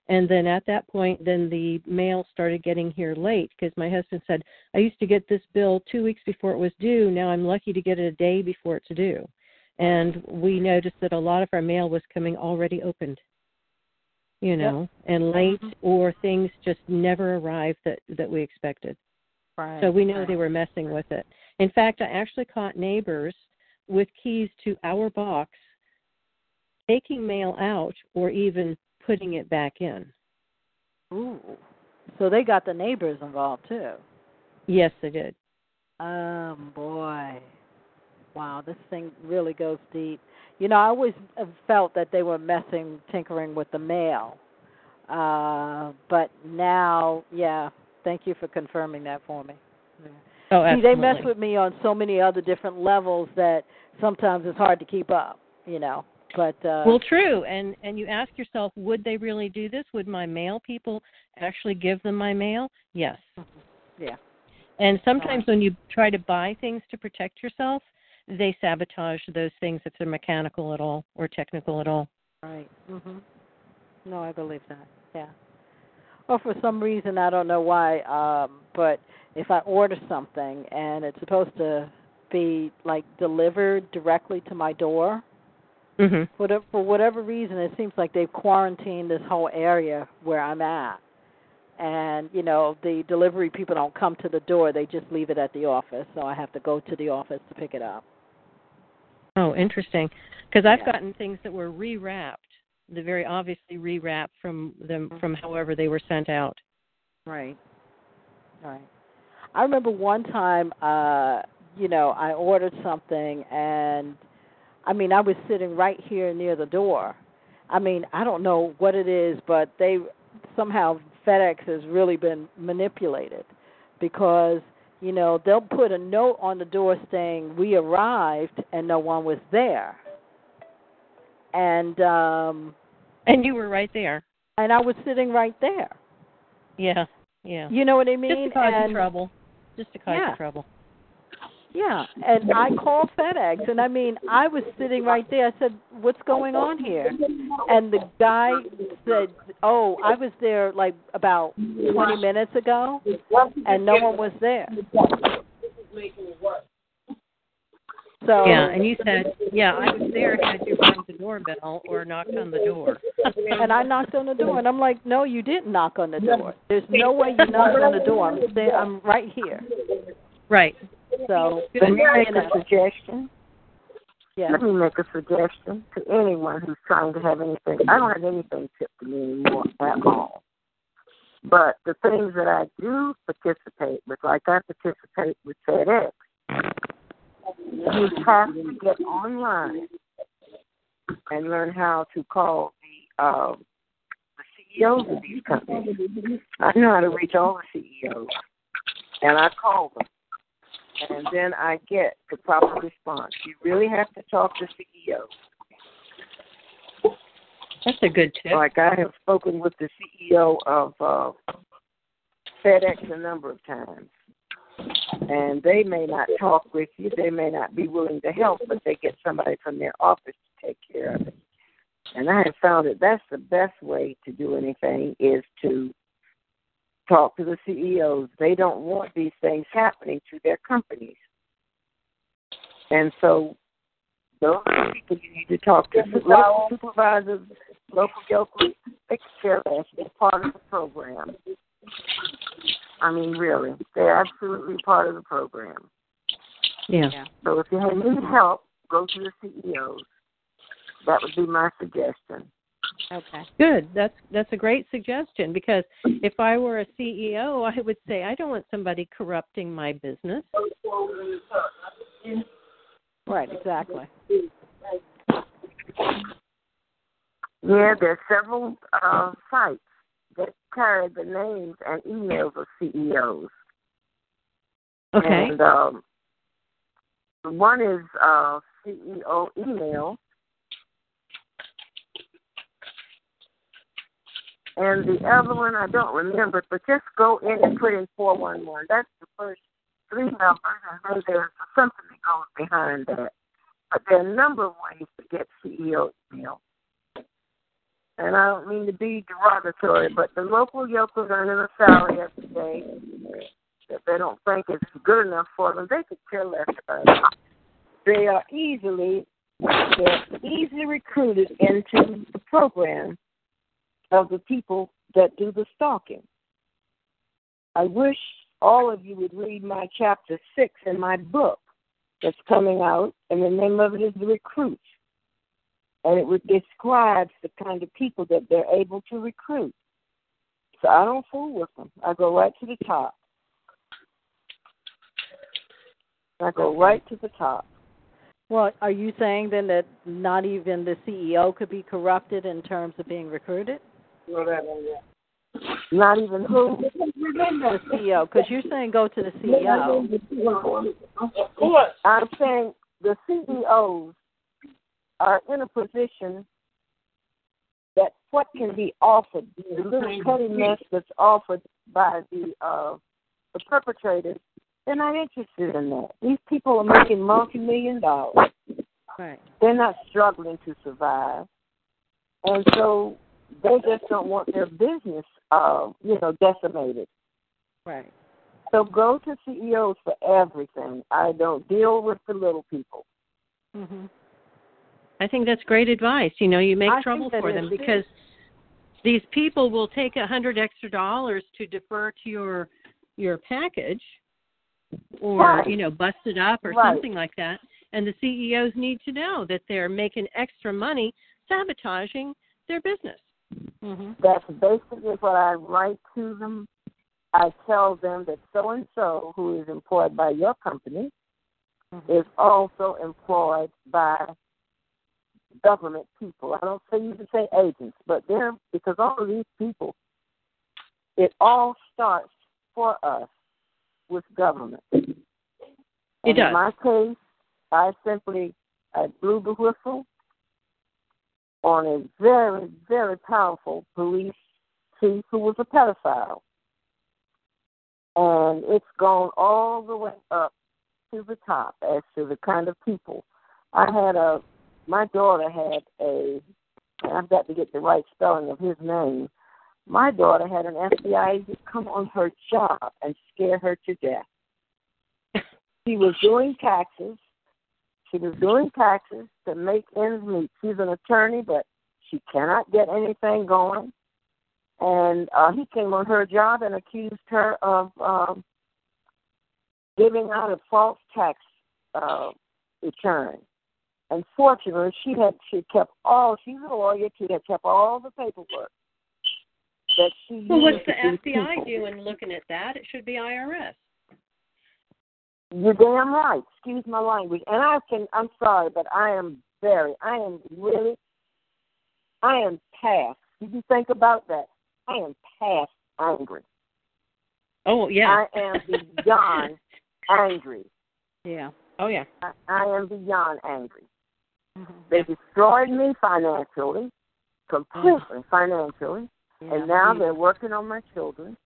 And then at that point then the mail started getting here late because my husband said i used to get this bill two weeks before it was due. Now i'm lucky to get it a day before it's due. And we noticed that a lot of our mail was coming already opened you know and late or things just never arrived that that we expected Right. so we know they were messing with it in fact i actually caught neighbors with keys to our box taking mail out or even putting it back in Ooh. So they got the neighbors involved too. Yes, they did. Um, boy. Wow, this thing really goes deep. You know, I always felt that they were messing, tinkering with the mail. Uh, but now, yeah, thank you for confirming that for me. Yeah. Oh, See, they mess with me on so many other different levels that sometimes it's hard to keep up, you know. But uh Well, true. And and you ask yourself, would they really do this? Would my mail people actually give them my mail? Yes. yeah. And sometimes when you try to buy things to protect yourself, they sabotage those things if they're mechanical at all or technical at all. Right. Mhm. No, I believe that. Yeah. Well, for some reason I don't know why, um, but if I order something and it's supposed to be like delivered directly to my door, Mhm. for for whatever reason, it seems like they've quarantined this whole area where I'm at. And you know, the delivery people don't come to the door; they just leave it at the office. So I have to go to the office to pick it up. Oh, interesting. Because I've Yeah. gotten things that were rewrapped, the very obviously rewrapped from them from however they were sent out. Right. Right. I remember one time, uh, you know, I ordered something and I mean, I was sitting right here near the door. I mean, I don't know what it is, but they somehow FedEx has really been manipulated because, you know, they'll put a note on the door saying we arrived and no one was there. And um And you were right there. and I was sitting right there. Yeah. Yeah. You know what I mean? Just to cause and you trouble. Just to cause Yeah. you trouble. Yeah, and I called FedEx, and I mean, I was sitting right there. I said, "What's going on here?" And the guy said, "Oh, I was there like about 20 minutes ago, and no one was there." So yeah, and you said, yeah, I was there. Had you rung the doorbell or knocked on the door? and I knocked on the door, and I'm like, no, you didn't knock on the door. There's no way you knocked on the door. I'm there, I'm right here. Right. So Let me make a suggestion. yeah. Let me make a suggestion to anyone who's trying to have anything. I don't have anything tipped to me anymore at all. But the things that I do participate with, like I participate with FedEx, you have to get online and learn how to call the uh, the CEOs of these companies. I know how to reach all the CEOs, and I call them, and then I get the proper response. You really have to talk to CEOs. That's a good tip. Like I have spoken with the CEO of uh, FedEx a number of times, and they may not talk with you. They may not be willing to help, but they get somebody from their office to take care of it. And I have found that that's the best way to do anything is to talk to the CEOs. They don't want these things happening to their companies. And so those are the people you need to talk to. Local supervisors, local yokels, take care of that. They're part of the program. I mean, really, they're absolutely part of the program. Yeah. So if you need help, go to the CEOs. That would be my suggestion. Okay. Good. That's that's a great suggestion because if I were a CEO, I would say I don't want somebody corrupting my business. Right. Exactly. Yeah, there's several uh, sites that carry the names and emails of CEOs. Okay. And um, one is uh, CEO email, and the other one I don't remember. But just go in and put in four one one. That's the first three numbers, and then there's something that goes behind that. But there are a number of ways to get CEO email. And I don't mean to be derogatory, but the local yokels earning a salary every day that they don't think is good enough for them, they could care less about it. They are easily easily recruited into the program of the people that do the stalking. I wish all of you would read my chapter six in my book that's coming out, and the name of it is The Recruit. And it would describe the kind of people that they're able to recruit. So I don't fool with them. I go right to the top. I go right to the top. Well, are you saying then that not even the CEO could be corrupted in terms of being recruited? Not even who? The CEO, because you're saying go to the CEO. I'm saying the CEOs are in a position that what can be offered, the little petty mess that's offered by the uh, the perpetrators, they're not interested in that. These people are making multi-million dollars. Right. They're not struggling to survive, and so they just don't want their business, uh, you know, decimated. Right. So go to CEOs for everything. I don't deal with the little people. Mhm. I think that's great advice. You know, you make I trouble for them because these people will take a hundred extra dollars to defer to your your package or Right. you know bust it up or Right. something like that and the ceos need to know that they're making extra money sabotaging their business Mhm. That's basically what I write to them. I tell them that so and so, who is employed by your company, Mhm. is also employed by government people. I don't say you can say agents, but they're because all of these people, it all starts for us with government. It And does. In my case, I simply I blew the whistle on a very, very powerful police chief who was a pedophile. And it's gone all the way up to the top as to the kind of people. I had a, my daughter had a, I've got to get the right spelling of his name. My daughter had an FBI agent come on her job and scare her to death. She was doing taxes. She was doing taxes to make ends meet. She's an attorney, but she cannot get anything going. And uh, he came on her job and accused her of um, giving out a false tax uh, return. Unfortunately, she had she kept all. She's a lawyer. She had kept all the paperwork that she. Well, what's the FBI people. doing looking at that? It should be IRS. You're damn right. Excuse my language. And I can. I'm sorry, but I am very. I am really. I am past. Did you think about that? I am past angry. Oh yeah. I am beyond angry. Yeah. Oh yeah. I, I am beyond angry. Mm-hmm. They destroyed me financially, completely mm-hmm. financially, yeah. and now they're working on my children,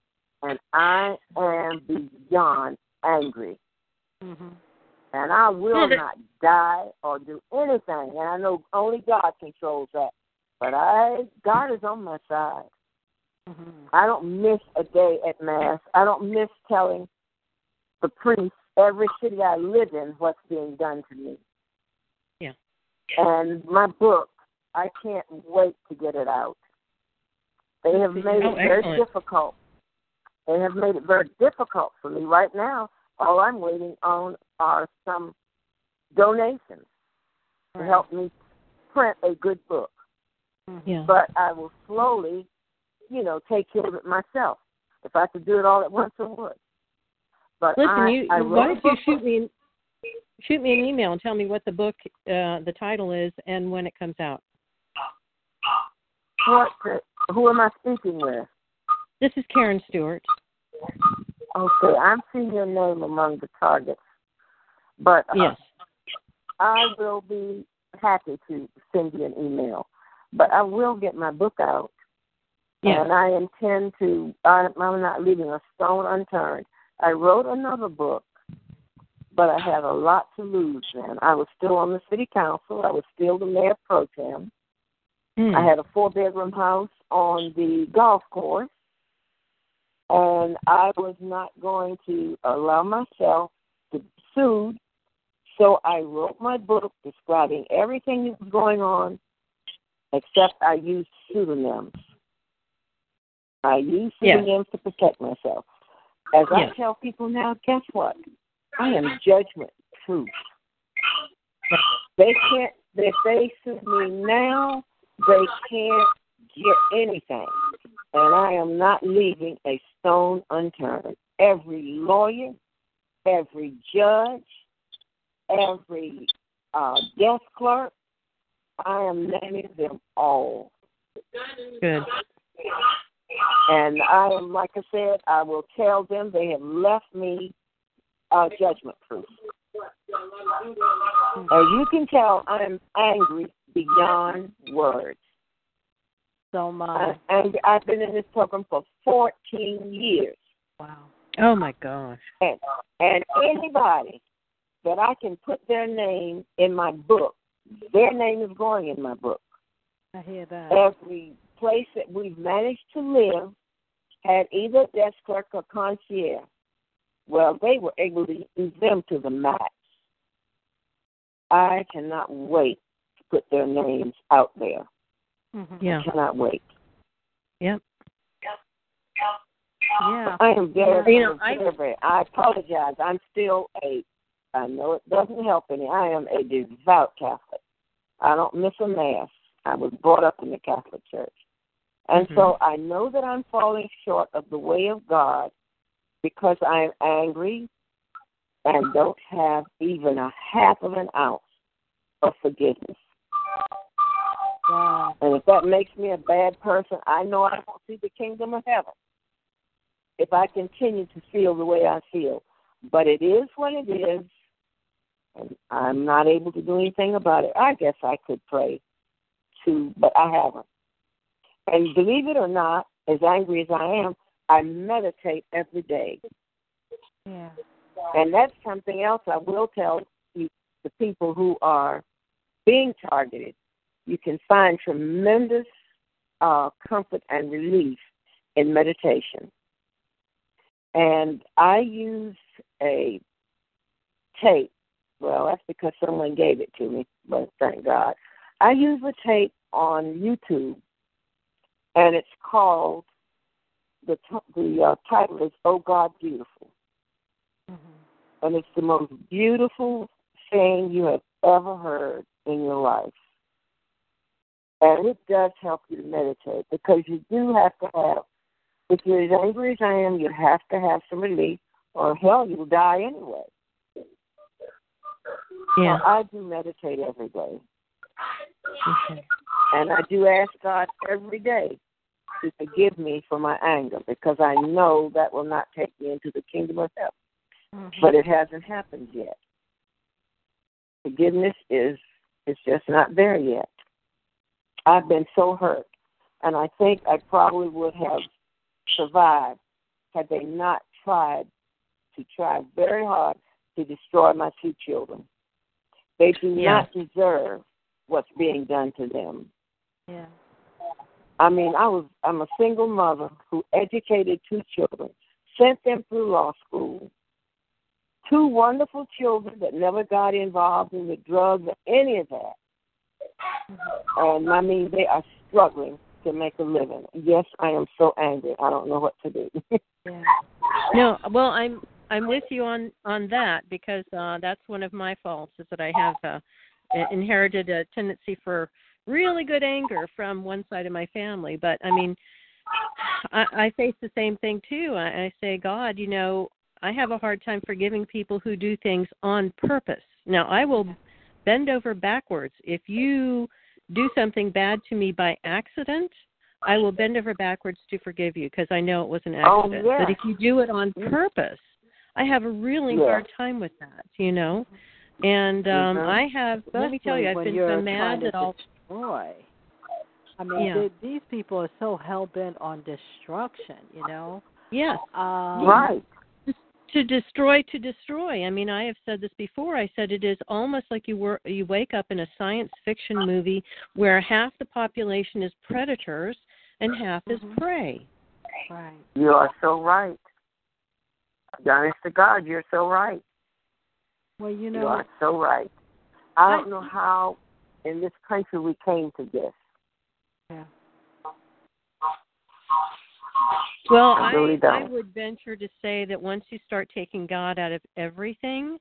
and I am beyond angry. Mm-hmm. And I will not die or do anything. And I know only God controls that. But I, God is on my side. Mm-hmm. I don't miss a day at mass. I don't miss telling the priest every city I live in what's being done to me. Yeah. And my book, I can't wait to get it out. They have made oh, it very difficult. They have made it very difficult for me right now. All I'm waiting on are some donations right. to help me print a good book. Mm-hmm. Yeah. But I will slowly, you know, take care of it myself. If I could do it all at once, I would. But listen, I, you I why don't you shoot me shoot me an email and tell me what the book uh, the title is and when it comes out. What? Who am I speaking with? This is Karen Stewart. Okay, I'm seeing your name among the targets, but uh, yes, I will be happy to send you an email. But I will get my book out, yes. and I intend to. I'm not leaving a stone unturned. I wrote another book, but I had a lot to lose then. I was still on the city council. I was still the mayor pro tem. Mm. I had a four bedroom house on the golf course, and I was not going to allow myself to be sued. So I wrote my book describing everything that was going on, except I used pseudonyms. I used pseudonyms to protect myself. As I tell people now, guess what? I am judgment proof. They can't. If they sue me now, they can't get anything, and I am not leaving a stone unturned. Every lawyer, every judge, every uh, desk clerk, I am naming them all. Good. And I am, like I said, I will tell them they have left me uh, judgment proof. As you can tell, I am angry beyond words. So um, my. And I've been in this program for 14 years. Wow. Oh my gosh. And, and anybody that I can put their name in my book, their name is going in my book. I hear that. Every place that we've managed to live had either desk clerk or concierge. Well, they were able to use them to the max. I cannot wait to put their names out there. Mm-hmm. Yeah. I cannot wait. Yep. Yeah. I am very, you know, very, I, very, I apologize. I'm still a, I know it doesn't help any. I am a devout Catholic. I don't miss a mass. I was brought up in the Catholic Church. And mm-hmm. so I know that I'm falling short of the way of God because I'm angry and don't have even a half of an ounce of forgiveness. Wow. And if that makes me a bad person, I know I won't see the kingdom of heaven if I continue to feel the way I feel. But it is what it is, and I'm not able to do anything about it. I guess I could pray too, but I haven't. And believe it or not, as angry as I am, I meditate every day. Yeah. And that's something else I will tell you, the people who are being targeted. You can find tremendous uh, comfort and relief in meditation. And I use a tape well, that's because someone gave it to me, but thank God. I use a tape on YouTube, and it's called the the uh, title is "Oh God, Beautiful," mm-hmm. and it's the most beautiful thing you have ever heard in your life. And it does help you to meditate because you do have to have, if you're as angry as I am, you have to have some relief, or hell, you'll die anyway. Yeah. So I do meditate every day. Okay. And I do ask God every day to forgive me for my anger because I know that will not take me into the kingdom of heaven. Mm-hmm. But it hasn't happened yet. Forgiveness is is just not there yet. I've been so hurt, and I think I probably would have survived had they not tried to try very hard to destroy my two children. They do yeah. not deserve what's being done to them. Yeah. I mean, I was I'm a single mother who educated two children, sent them through law school. Two wonderful children that never got involved in the drugs or any of that. And I mean, they are struggling to make a living. Yes, I am so angry. I don't know what to do. yeah. No, well, I'm I'm with you on on that because uh that's one of my faults is that I have uh, inherited a tendency for really good anger from one side of my family. But I mean, I, I face the same thing too. I, I say, God, you know, I have a hard time forgiving people who do things on purpose. Now, I will bend over backwards if you do something bad to me by accident. I will bend over backwards to forgive you because I know it was an oh, accident. Oh, yeah. But if you do it on purpose, I have a really yeah. hard time with that, you know. And um mm-hmm. I have Especially let me tell you, I've been so mad that I'll destroy. I mean, yeah. they, these people are so hell bent on destruction, you know. Yes. Um, right. To destroy, to destroy. I mean, I have said this before. I said it is almost like you were you wake up in a science fiction movie where half the population is predators and half mm-hmm. is prey. Right. You are so right. Honest to God, you're so right. Well, you know, you are so right. I don't know how in this country we came to this. Yeah. Well, I, really I, I would venture to say that once you start taking God out of everything,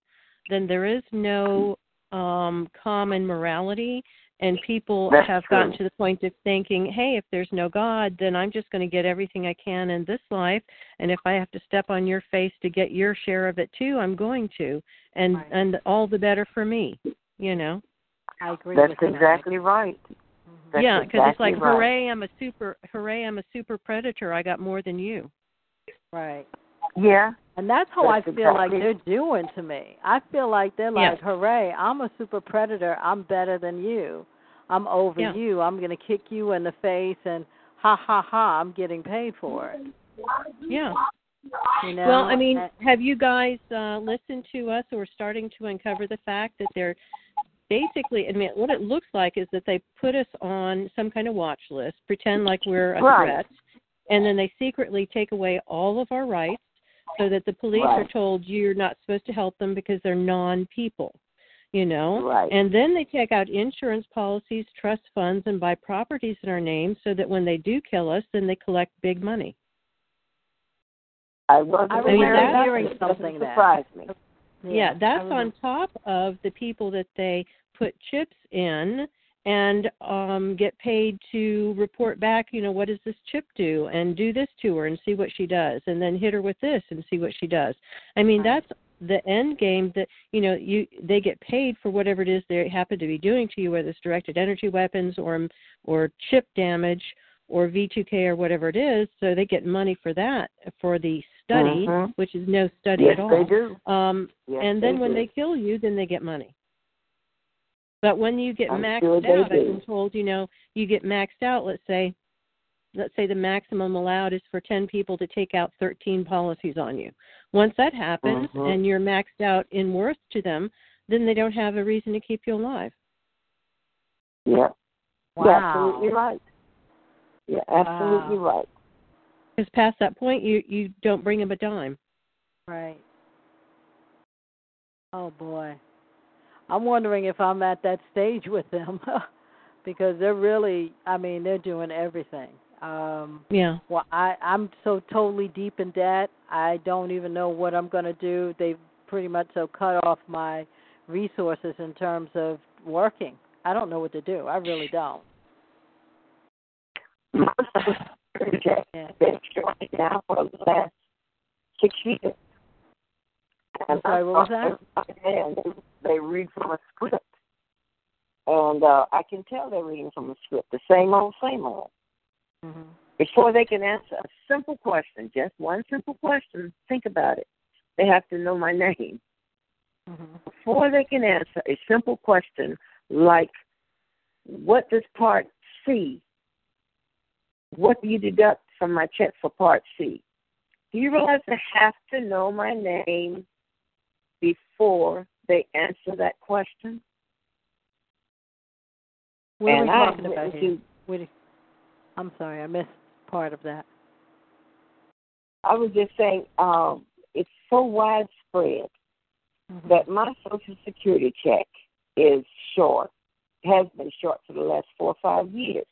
then there is no um common morality and people That's have true. gotten to the point of thinking, hey, if there's no God, then I'm just going to get everything I can in this life, and if I have to step on your face to get your share of it too, I'm going to, and right. and all the better for me, you know. I agree. That's with exactly that. right. That's yeah, because exactly it's like, right. hooray, I'm a super, hooray, I'm a super predator. I got more than you. Right. Yeah. And that's how that's I feel exactly. like they're doing to me. I feel like they're like, Yeah. hooray, I'm a super predator. I'm better than you. I'm over Yeah. you. I'm going to kick you in the face and ha ha ha, I'm getting paid for it. Yeah. You know? Well, I mean, And- have you guys uh, listened to us or starting to uncover the fact that they're basically, I mean, what it looks like is that they put us on some kind of watch list, pretend like we're a Right. threat, and then they secretly take away all of our rights so that the police Right. are told you're not supposed to help them because they're non-people. You know, Right. and then they take out insurance policies, trust funds, and buy properties in our name so that when they do kill us, then they collect big money. I wasn't I mean, aware that's- of hearing something doesn't that- surprise me. Yeah, that's on top of the people that they put chips in and um get paid to report back, you know, what does this chip do and do this to her and see what she does and then hit her with this and see what she does. I mean, that's the end game that you know you they get paid for whatever it is they happen to be doing to you whether it's directed energy weapons or or chip damage or V2K or whatever it is so they get money for that for the study Mhm. which is no study Yes, at all they do. um, Yes, and then when do. they kill you, then they get money. But when you get I'm maxed sure they out, I've been told, you know, you get maxed out. Let's say, let's say the maximum allowed is for ten people to take out thirteen policies on you. Once that happens, Mhm. and you're maxed out in worth to them, then they don't have a reason to keep you alive. Yeah. Wow. You're absolutely right. You're absolutely right. Because past that point, you you don't bring them a dime. Right. Oh boy. I'm wondering if I'm at that stage with them because they're really I mean, they're doing everything. Um Yeah. well I I'm so totally deep in debt. I don't even know what I'm going to do. They've pretty much so cut off my resources in terms of working. I don't know what to do. I really don't. My Social Security check Yeah. been short now for the last six years. I'm sorry, what was that? They read from a script. And uh, I can tell they're reading from a script, the same old, same old. Mhm. Before they can answer a simple question, just one simple question, think about it. They have to know my name. Mhm. Before they can answer a simple question like, what does Part C, what do you deduct from my check for Part C? Do you realize they have to know my name before they answer that question? What are and we I've talking about here? to What do- I'm sorry, I missed part of that. I was just saying, um, it's so widespread Mhm. that my Social Security check is short, has been short for the last four or five years.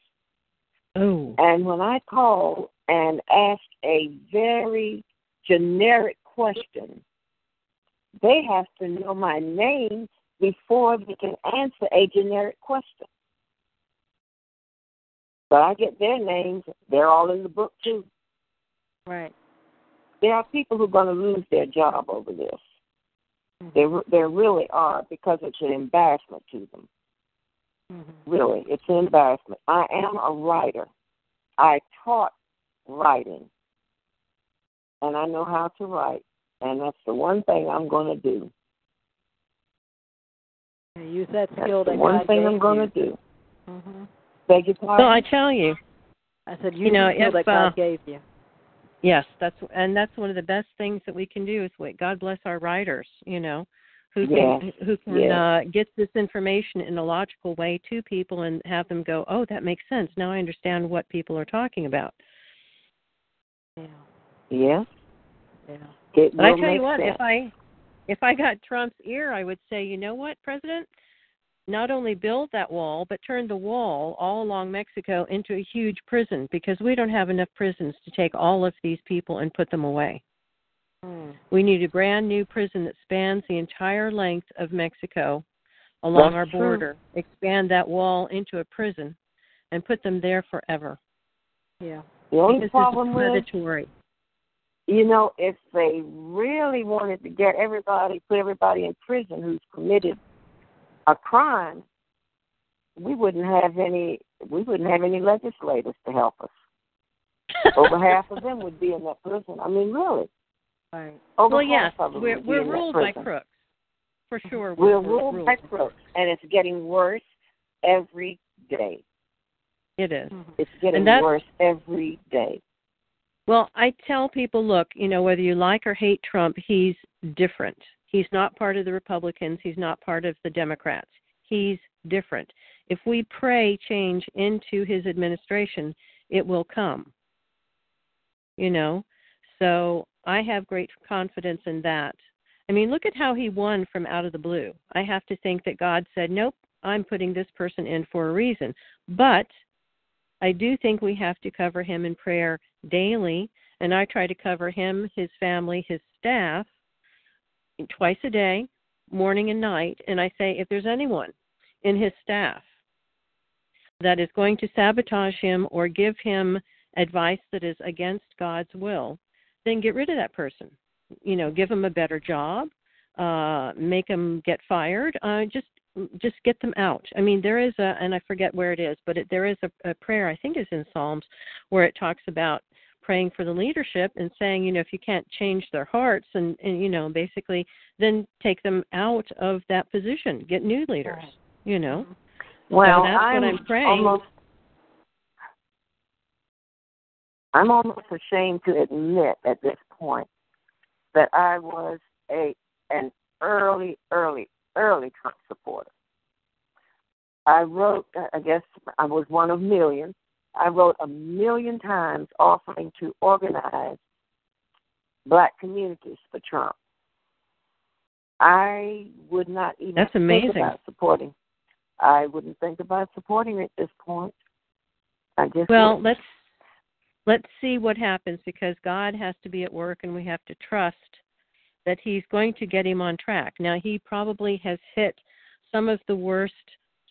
Oh. And when I call and ask a very generic question, they have to know my name before they can answer a generic question. But I get their names, they're all in the book too. Right. There are people who are going to lose their job over this. There, there really are because it's an embarrassment to them. Mhm. Really, it's an embarrassment. I am a writer. I taught writing, and I know how to write, and that's the one thing I'm going to do. Use that That's skill the that one God thing gave I'm going to do. Mhm. Beg your pardon? Well, I tell you, I said use You know, the skill if, that God uh, gave you. Yes, that's and that's one of the best things that we can do is wait. God bless our writers, you know, who can Yes, who can yes. uh, get this information in a logical way to people and have them go, oh, that makes sense. Now I understand what people are talking about. Yeah. Yes. Yeah. It But I tell you what, sense. if I if I got Trump's ear, I would say, you know what, President, not only build that wall, but turn the wall all along Mexico into a huge prison because we don't have enough prisons to take all of these people and put them away. Mm. We need a brand new prison that spans the entire length of Mexico along That's our true. border. Expand that wall into a prison and put them there forever. Yeah. the only because problem it's with predatory. You know, if they really wanted to get everybody, put everybody in prison who's committed a crime, we wouldn't have any. We wouldn't have any legislators to help us. Over half of them would be in that prison. I mean, really. Right. Over well, yes, half of them we're we're ruled by crooks. For mm-hmm. sure. We're we're ruled by crooks, and it's getting worse every day. It is. It's getting worse every day. Well, I tell people, look, you know, whether you like or hate Trump, he's different. He's not part of the Republicans. He's not part of the Democrats. He's different. If we pray change into his administration, it will come. You know, so I have great confidence in that. I mean, look at how he won from out of the blue. I have to think that God said, nope, I'm putting this person in for a reason. But I do think we have to cover him in prayer daily, and I try to cover him, his family, his staff twice a day, morning and night. And I say, if there's anyone in his staff that is going to sabotage him or give him advice that is against God's will, then get rid of that person. You know, give him a better job, uh, make him get fired. Uh, just just get them out. I mean, there is a, and I forget where it is, but it, there is a, a prayer I think is in Psalms where it talks about praying for the leadership and saying, you know, if you can't change their hearts and, and you know, basically, then take them out of that position, get new leaders. You know, mm-hmm. Well, that's I'm, what I'm praying. almost. I'm almost ashamed to admit at this point that I was a an early, early, early Trump supporter. I wrote, I guess I was one of millions. I wrote a million times offering to organize black communities for Trump. I would not even That's amazing. think about supporting. I wouldn't think about supporting at this point. I just Well, wouldn't. let's let's see what happens because God has to be at work and we have to trust that he's going to get him on track. Now he probably has hit some of the worst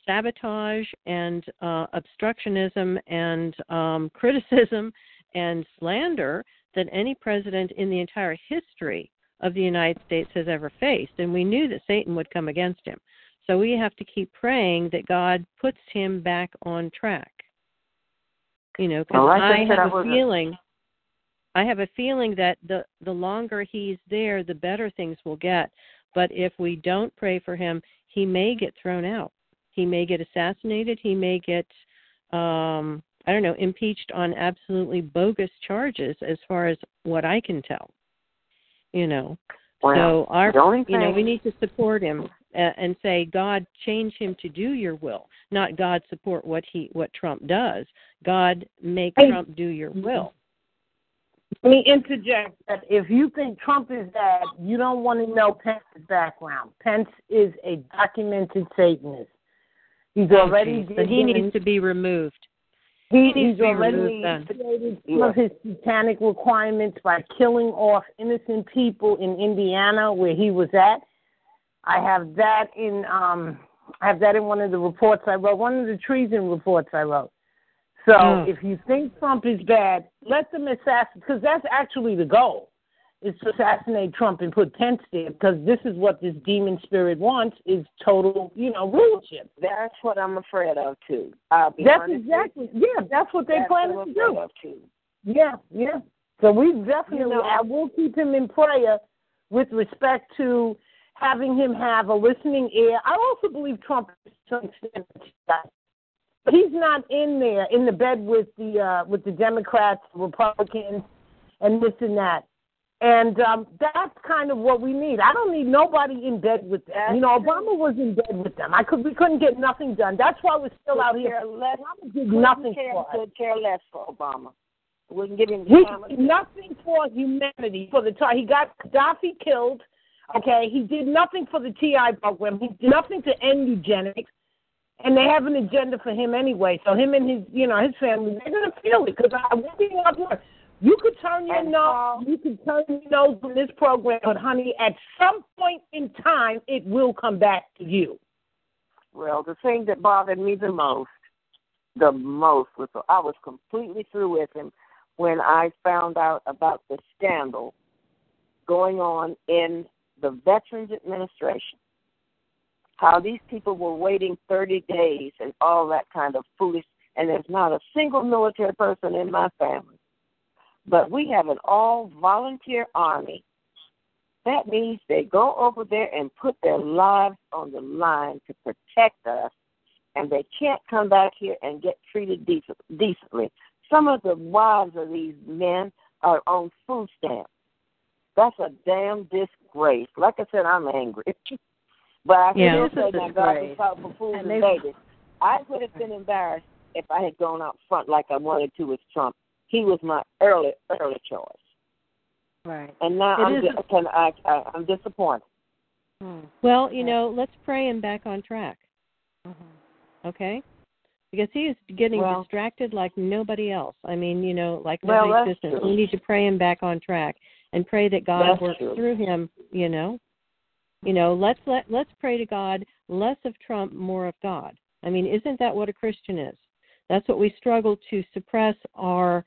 sabotage and uh, obstructionism and um, criticism and slander that any president in the entire history of the United States has ever faced. And we knew that Satan would come against him. So we have to keep praying that God puts him back on track. You know, because Well, I I have a feeling. I have a feeling that the the longer he's there, the better things will get. But if we don't pray for him, he may get thrown out. He may get assassinated. He may get, um, I don't know, impeached on absolutely bogus charges, as far as what I can tell. You know, well, so our only you know we need to support him and say god change him to do your will not god support what he what trump does god make Hey. trump do your will Let me interject that if you think Trump is bad, you don't want to know Pence's background. Pence is a documented Satanist. He's already Oh, but he given- needs to be removed He, needs he's to be already removed then. violated some of his satanic requirements by killing off innocent people in Indiana where he was at. I have that in um I have that in one of the reports I wrote, one of the treason reports I wrote. So Mm. if you think Trump is bad, let them assassinate because that's actually the goal. Is to assassinate Trump and put Pence there because this is what this demon spirit wants is total, you know, rulership. That's what I'm afraid of too. That's exactly yeah, that's what they That's plan what to do. Yeah, yeah. So we definitely, You know- I will keep him in prayer with respect to having him have a listening ear. I also believe Trump is to some extent, but he's not in there in the bed with the uh, with the Democrats, Republicans, and this and that. And um, that's kind of what we need. I don't need nobody in bed with them. You know, Obama was in bed with them. I could we couldn't get nothing done. That's why we're still out here. Less, Obama did nothing care, for us. care less for Obama. Wouldn't give him He did nothing for humanity for the time. He got Gaddafi killed. Okay, he did nothing for the TI program. He did nothing to end eugenics, and they have an agenda for him anyway. So him and his, you know, his family, they're gonna feel it because I one thing I've learned, you could turn your And nose, Paul- you could turn your nose on this program, but honey, at some point in time, it will come back to you. Well, the thing that bothered me the most, the most was I was completely through with him when I found out about the scandal going on in the Veterans Administration. How these people were waiting 30 days and all that kind of foolish, and there's not a single military person in my family. But we have an all volunteer army. That means they go over there and put their lives on the line to protect us, and they can't come back here and get treated decent, decently. Some of the wives of these men are on food stamps. That's a damn disgrace. Like I said, I'm angry. but I Yeah. still It is a say now God is out for fools And and, babies. I would have been embarrassed if I had gone out front like I wanted to with Trump. He was my early early choice. Right. And now It I'm is di- can I, I I'm disappointed. Hmm. well you know let's pray him back on track Mhm. okay because he is getting Well- distracted like nobody else i mean you know like Well, nobody's that's business true. we need to pray him back on track and pray that god That's works true. through him you know you know let's let let's pray to god less of trump more of god i mean isn't that what a christian is that's what we struggle to suppress our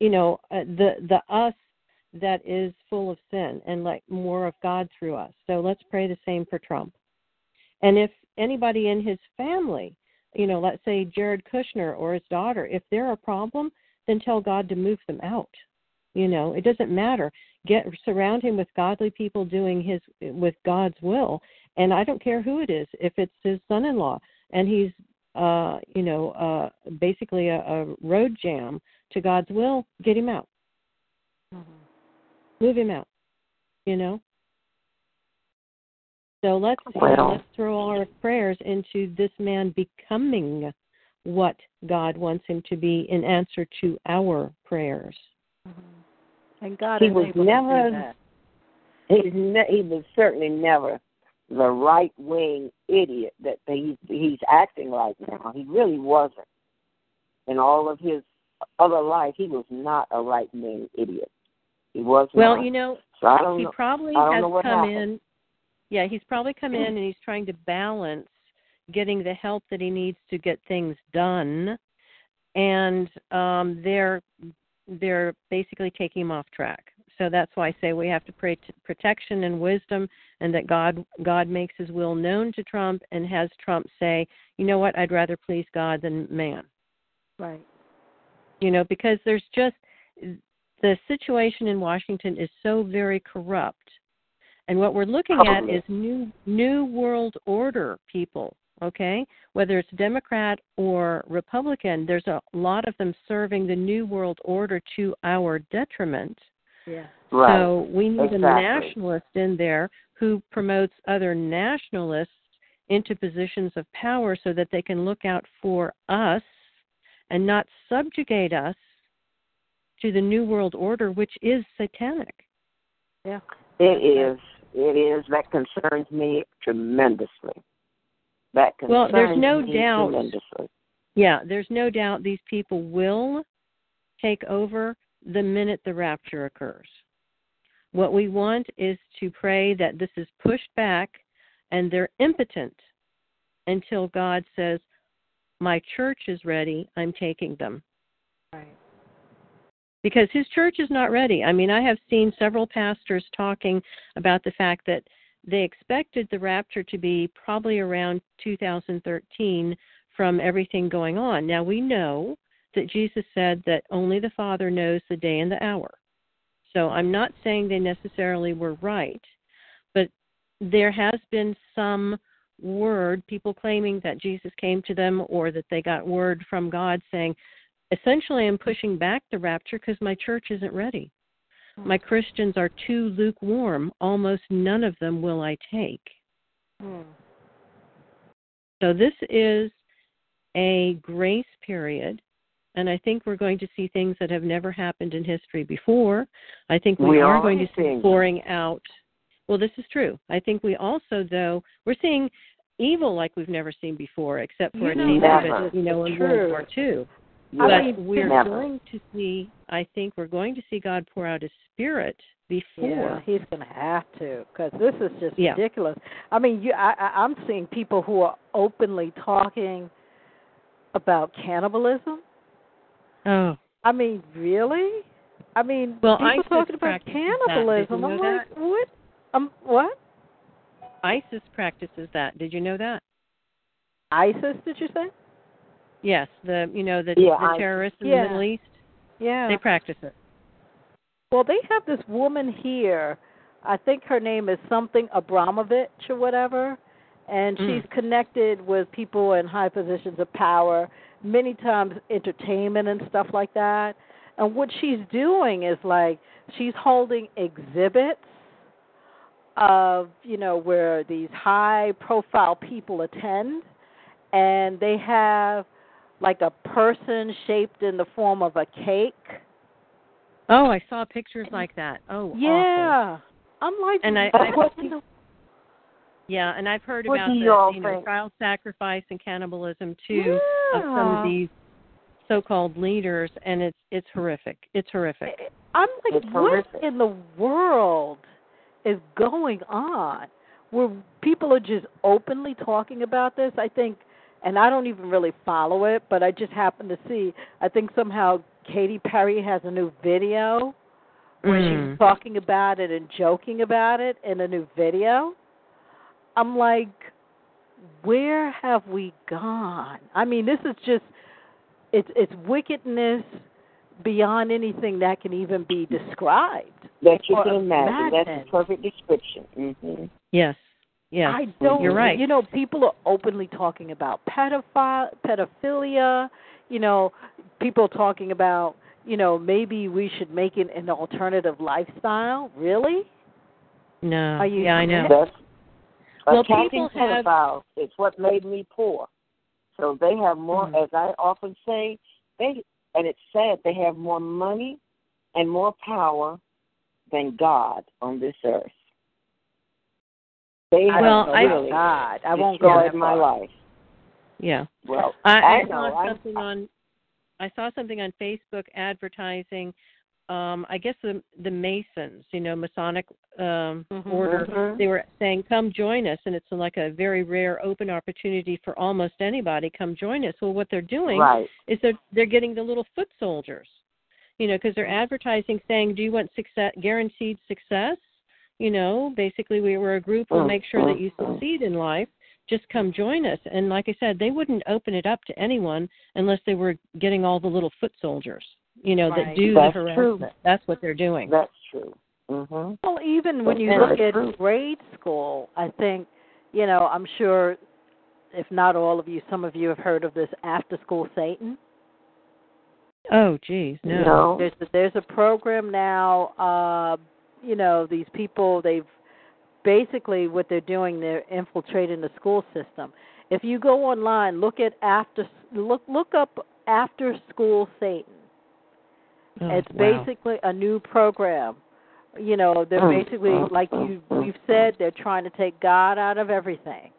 you know uh, the the us that is full of sin and let more of god through us. So let's pray the same for trump. And if anybody in his family you know let's say jared kushner or his daughter if they're a problem then tell god to move them out. You know it doesn't matter. Get surround him with godly people doing his with god's will. And i don't care who it is if it's his son-in-law and he's uh you know uh basically a, a road jam to god's will get him out Mhm. move him out you know so let's you know, Well- let's throw all our prayers into this man becoming what god wants him to be in answer to our prayers Mhm. And God He is was able to never- do that. He's ne- he was certainly never the right wing idiot that he's he's acting like now. He really wasn't. In all of his other life, he was not a right wing idiot. He was Well, not. you know, so I don't he know. probably I don't has come happened. in. Yeah, he's probably come in and he's trying to balance getting the help that he needs to get things done, and um, they're they're basically taking him off track. So that's why I say we have to pray to protection and wisdom, and that God God makes His will known to Trump and has Trump say, you know what, I'd rather please God than man. Right. you know because there's just the situation in Washington is so very corrupt. And what we're looking at is new new world order people okay? Whether it's democrat or republican there's a lot of them serving the new world order to our detriment Yeah. right. so we need a nationalist in there who promotes other nationalists into positions of power so that they can look out for us and not subjugate us to the new world order which is satanic. Yeah. It is. It is. That concerns me tremendously. That concerns Well, there's no me doubt. tremendously. Yeah, there's no doubt these people will take over the minute the rapture occurs. What we want is to pray that this is pushed back and they're impotent until God says, My church is ready, I'm taking them. Right. Because his church is not ready. I mean, I have seen several pastors talking about the fact that they expected the rapture to be probably around 2013 from everything going on. Now, we know that Jesus said that only the Father knows the day and the hour. So I'm not saying they necessarily were right, but there has been some word, people claiming that Jesus came to them or that they got word from God saying, essentially, I'm pushing back the rapture because my church isn't ready. My Christians are too lukewarm. Almost none of them will I take. Hmm. So this is a grace period, and I think we're going to see things that have never happened in history before. I think we, We are are going to see seeing pouring out. Well, this is true. I think we also, though, we're seeing evil like we've never seen before, except for You know, that exhibit, you know, in true. World War II. I But mean, we're never. going to see. I think we're going to see God pour out His Spirit Yeah, before. he's going to have to because this is just Yeah. ridiculous. I mean, you, I, I, I'm seeing people who are openly talking about cannibalism. Oh, I mean, really? I mean, Well, people ISIS talking about practices that. Did you cannibalism. I'm that? like, what? Um, what? ISIS practices that. Did you know that? ISIS? Did you say? Yes, the you know the, Yeah, the I- terrorists in Yeah. the Middle East. Yeah. They practice it. Well, they have this woman here. I think her name is something Abramovich or whatever, and Mm. she's connected with people in high positions of power, many times entertainment and stuff like that. And what she's doing is like she's holding exhibits of, you know, where these high profile people attend and they have like a person shaped in the form of a cake. Oh, I saw pictures like that. Oh, awful. Yeah. I'm like, And I- I- Yeah, and I've heard What about the y'all know child sacrifice and cannibalism too of some of these so-called leaders, and it's it's horrific. It's horrific. I'm like, It's what horrific. in the world is going on? Where people are just openly talking about this. I think, and I don't even really follow it, but I just happen to see. I think somehow Katy Perry has a new video where Mm. she's talking about it and joking about it in a new video. I'm like, where have we gone? I mean, this is just it's it's wickedness beyond anything that can even be described. That you Or can imagine. That's imagine. a perfect description. hmm Yes. Yes. I don't. You're right. You know, people are openly talking about pedophile, pedophilia. You know, people talking about. You know, maybe we should make it an alternative lifestyle. Really? No. Are you- yeah, I know. That's Well, attacking people have- pedophiles is what made me poor. So they have more, Mhm. as I often say, they and it's sad they have more money and more power than God on this earth. They I Well, have I- really God, I won't go destroyed that my far. life. Yeah. Well, I, I, know. saw I- something on I saw something on Facebook advertising um I guess the the Masons, you know, Masonic um Mhm. order. Mhm. They were saying come join us and it's like a very rare open opportunity for almost anybody come join us. Well, what they're doing Right. is they're they're getting the little foot soldiers. You know, because they're advertising saying, "Do you want success guaranteed success?" You know, basically we were a group we'll make sure that you mm, mm. succeed in life just come join us. And like I said, they wouldn't open it up to anyone unless they were getting all the little foot soldiers, you know, Right. that do That's the true. harassment. That's what they're doing. That's true. Mhm. Well, even when you That's look at true. grade school, I think, you know, I'm sure, if not all of you, some of you have heard of this after school Satan. Oh, geez, no. No. There's a, there's a program now. Uh, you know, these people they've basically what they're doing. They're infiltrating the school system. If you go online, look at after look look up after school Satan. Oh, it's wow. basically a new program. You know, they're Mm, basically mm, like mm, you mm. you've said, they're trying to take God out of everything.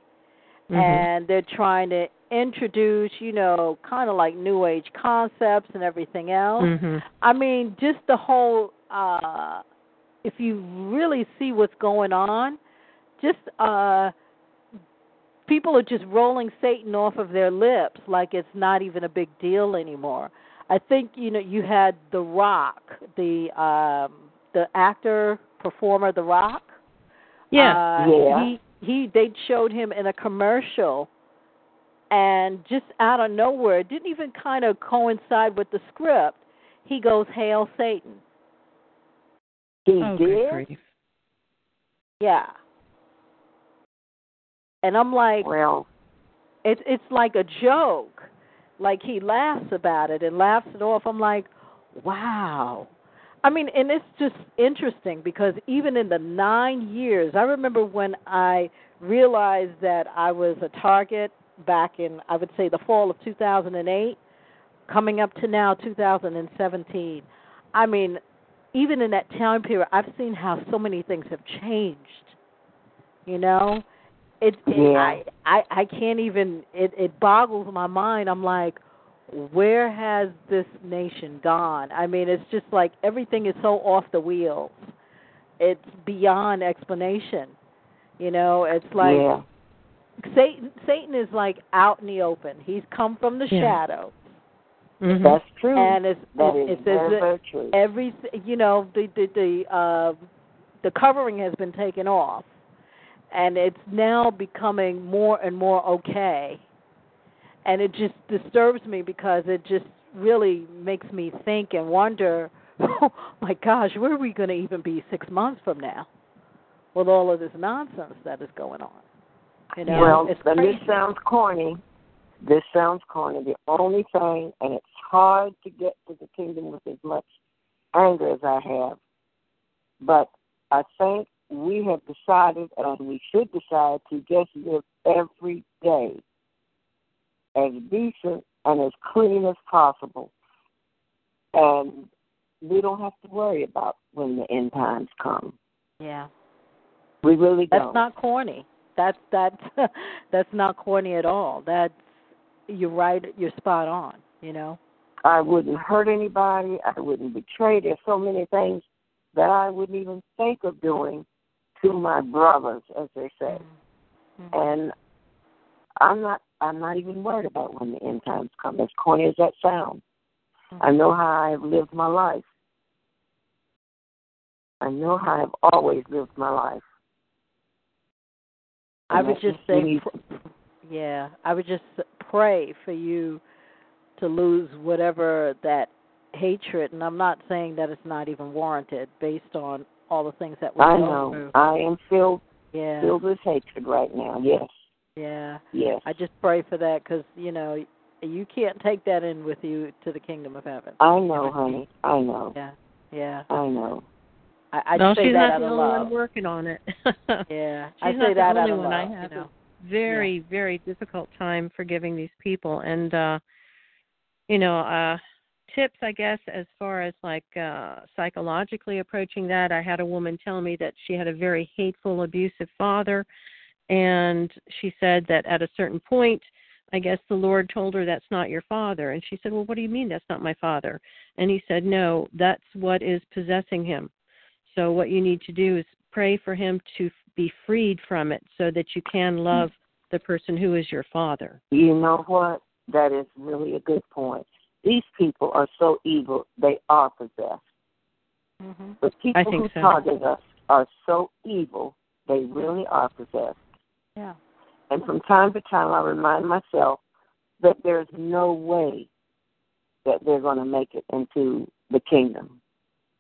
Mhm. And they're trying to introduce, you know, kind of like new age concepts and everything else. Mhm. I mean, just the whole uh if you really see what's going on, just uh people are just rolling Satan off of their lips like it's not even a big deal anymore. I think you know you had The Rock, the um the actor performer The Rock. Yeah. Uh, Yeah. He he they showed him in a commercial and just out of nowhere, it didn't even kind of coincide with the script. He goes, "Hail Satan." He oh, good did. grief. Yeah. And I'm like, Well, it's it's like a joke. Like he laughs about it and laughs it off. I'm like, wow. I mean, and it's just interesting because even in the nine years, I remember when I realized that I was a target back in, I would say, the fall of 2008, coming up to now 2017. I mean, even in that time period, I've seen how so many things have changed. You know, it, it Yeah. I, I I can't even. It it boggles my mind. I'm like, where has this nation gone? I mean, it's just like everything is so off the wheels. It's beyond explanation. You know, it's like yeah. Satan. Satan is like out in the open. He's come from the Yeah. shadow, Mhm. That's true. and it's that it's, it's as every you know the the the uh the covering has been taken off and it's now becoming more and more okay and it just disturbs me because it just really makes me think and wonder oh my gosh where are we going to even be 6 months from now with all of this nonsense that is going on you know well, it's and crazy. this sounds corny. This sounds corny. The only thing, and it's hard to get to the kingdom with as much anger as I have, but I think we have decided, and we should decide, to just live every day as decent and as clean as possible. And we don't have to worry about when the end times come. yeah We really That's don't. That's not corny. That's that's that's not corny at all. That's you're right. You're spot on. You know. I wouldn't hurt anybody. I wouldn't betray. There's so many things that I wouldn't even think of doing to my brothers, as they say. Mhm. And I'm not. I'm not even worried about when the end times come. As corny as that sounds, I know how I've lived my life. I know how I've always lived my life. I And would just say, pr- yeah, I would just pray for you to lose whatever that hatred. And I'm not saying that it's not even warranted based on all the things that we're I going know. through. I am filled Yeah, filled with hatred right now. Yes. yeah. Yes. I just pray for that because you know you can't take that in with you to the kingdom of heaven. I know, honey. I know. Yeah, yeah. I know. I, I no, say she's that not out the of only love. one working on it. Yeah, She's I not say the that only out of one. love. I have you know. a very, very difficult time forgiving these people. And uh you know, uh tips I guess as far as like uh psychologically approaching that. I had a woman tell me that she had a very hateful, abusive father and she said that at a certain point I guess the Lord told her that's not your father. And she said, Well, what do you mean that's not my father? And he said, No, that's what is possessing him. So what you need to do is pray for him to be freed from it so that you can love the person who is your father. You know what? That is really a good point. These people are so evil, they are possessed. Mm-hmm. The people who so. target us are so evil, they really are possessed. Yeah. And from time to time, I remind myself that there's no way that they're going to make it into the kingdom.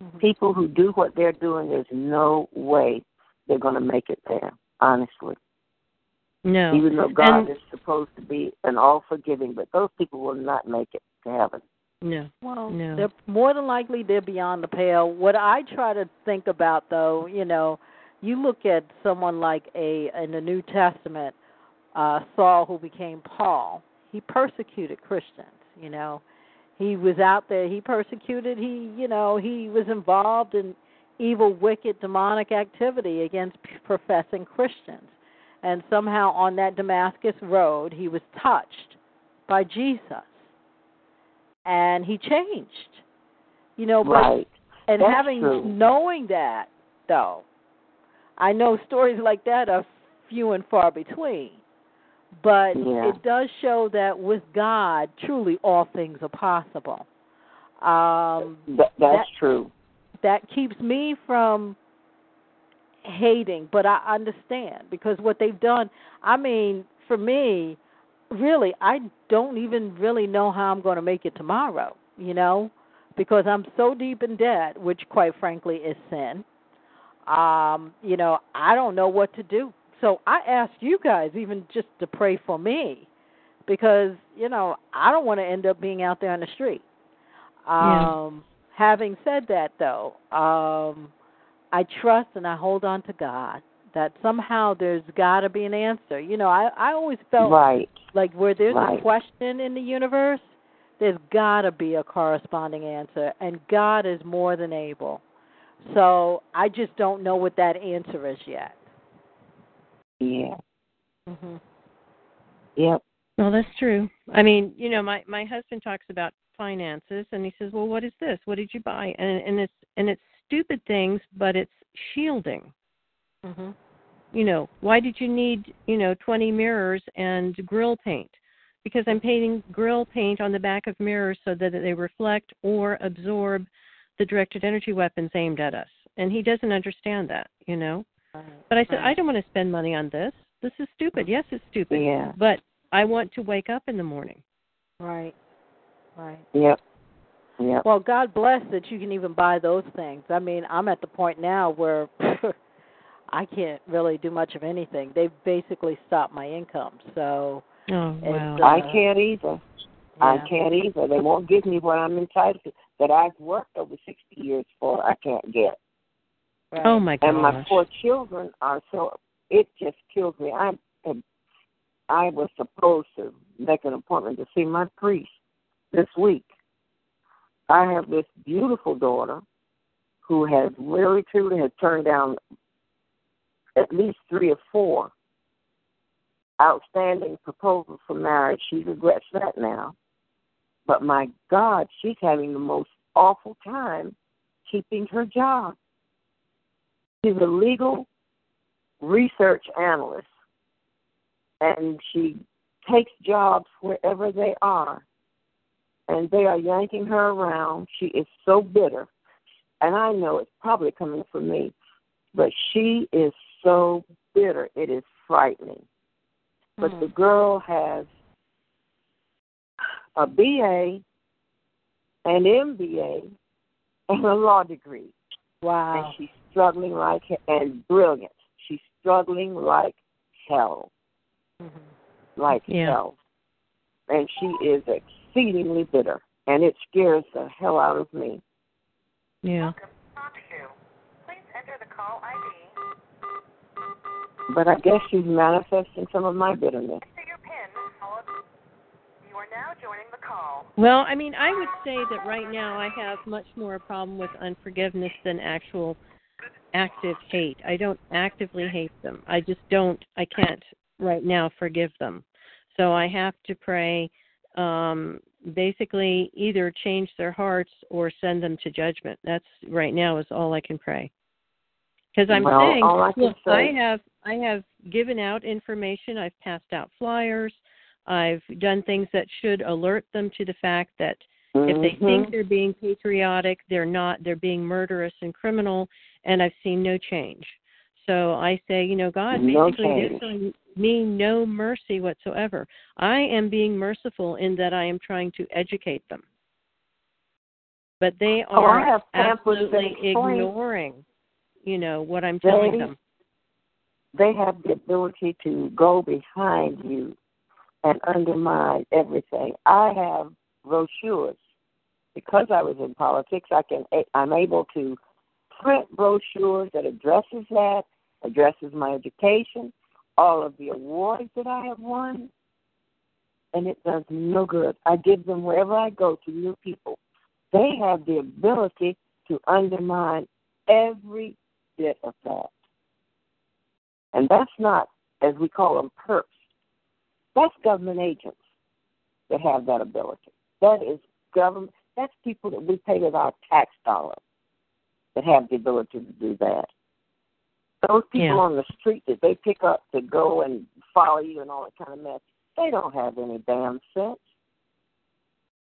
Mm-hmm. People who do what they're doing, there's no way they're going to make it there, honestly. No. Even though God and, is supposed to be an all forgiving, but those people will not make it to heaven. No. Well, no. they're more than likely they're beyond the pale. What I try to think about though, you know, you look at someone like a in the New Testament, uh Saul who became Paul. He persecuted Christians, you know. He was out there, he persecuted, he, you know, he was involved in evil, wicked, demonic activity against professing Christians. And somehow on that Damascus road, he was touched by Jesus. And he changed. You know, but right. and That's having true. knowing that though, I know stories like that are few and far between. But Yeah. it does show that with God, truly all things are possible. Um, Th- that's that- true. that keeps me from hating, but I understand because what they've done, I mean, for me, really, I don't even really know how I'm going to make it tomorrow, you know, because I'm so deep in debt, which quite frankly is sin. Um, you know, I don't know what to do. So I ask you guys even just to pray for me because, you know, I don't want to end up being out there on the street. Yeah. Um having said that though, um I trust and I hold on to God that somehow there's got to be an answer. You know, I I always felt Right. like where there's Right. a question in the universe, there's got to be a corresponding answer and God is more than able. So, I just don't know what that answer is yet. Yeah. Mhm. Yep. Well, that's true. I mean, you know, my my husband talks about finances, and he says, "Well, what is this? What did you buy?" And and it's and it's stupid things, but it's shielding. Mhm. You know, why did you need you know twenty mirrors and grill paint? Because I'm painting grill paint on the back of mirrors so that they reflect or absorb the directed energy weapons aimed at us. And he doesn't understand that, you know. But I said, I don't want to spend money on this. This is stupid. Yes, it's stupid. Yeah. But I want to wake up in the morning. Right. Right. Yep. Yep. Well, God bless that you can even buy those things. I mean, I'm at the point now where I can't really do much of anything. They've basically stopped my income. So, Oh wow. uh, I can't either. I can't either. They won't give me what I'm entitled to that I've worked over 60 years for. I can't get. Right. oh my gosh. And my poor children are so. It just kills me. I I was supposed to make an appointment to see my priest this week. I have this beautiful daughter who has really truly has turned down at least three or four outstanding proposals for marriage. She regrets that now. But my God, she's having the most awful time keeping her job. She's a legal research analyst, and she takes jobs wherever they are. And they are yanking her around. She is so bitter. And I know it's probably coming from me, but she is so bitter. It is frightening. But Hmm. the girl has a BA, an MBA, and a law degree. Wow. And she's struggling like and brilliant. She's struggling like hell, Mhm. like Yeah. hell. And she is exceedingly bitter, and it scares the hell out of me. Yeah. But I guess she's manifesting some of my bitterness. Well, I mean, I would say that right now I have much more a problem with unforgiveness than actual active hate. I don't actively hate them. I just don't. I can't right now forgive them. So I have to pray. Um, basically, either change their hearts or send them to judgment. That's right now is all I can pray. Because I'm well, saying, I look, say, I have I have given out information. I've passed out flyers. I've done things that should alert them to the fact that if they mm-hmm. think they're being patriotic, they're not. They're being murderous and criminal, and I've seen no change. So I say, you know, God, No basically, they're showing me no mercy whatsoever. I am being merciful in that I am trying to educate them, but they Oh, are that absolutely ignoring, you know, what I'm telling They- them. they have the ability to go behind you and undermine everything. I have brochures because I was in politics. I can I'm able to print brochures that addresses that, addresses my education, all of the awards that I have won, and it does no good. I give them wherever I go to new people. They have the ability to undermine every bit of that. And that's not, as we call them, perps. That's government agents that have that ability. That is government. That's people that we pay with our tax dollars that have the ability to do that. Those people Yeah. on the street that they pick up to go and follow you and all that kind of mess, they don't have any damn sense.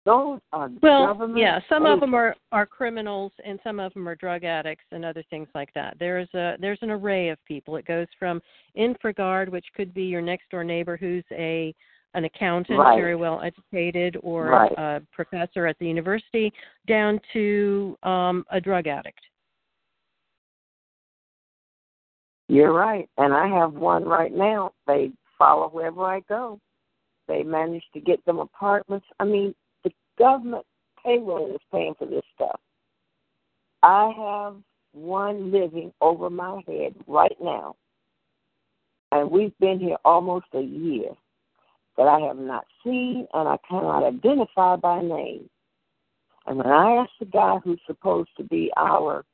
Those are Well, government. yeah, some of them are are criminals, and some of them are drug addicts and other things like that. There's a there's an array of people. It goes from infragard, which could be your next door neighbor who's a an accountant, Right. very well educated, or Right. a professor at the university, down to um, a drug addict. You're right. And I have one right now. They follow wherever I go. They manage to get them apartments. I mean, government payroll is paying for this stuff. I have one living over my head right now. And we've been here almost a year that I have not seen and I cannot identify by name. And when I asked the guy who's supposed to be our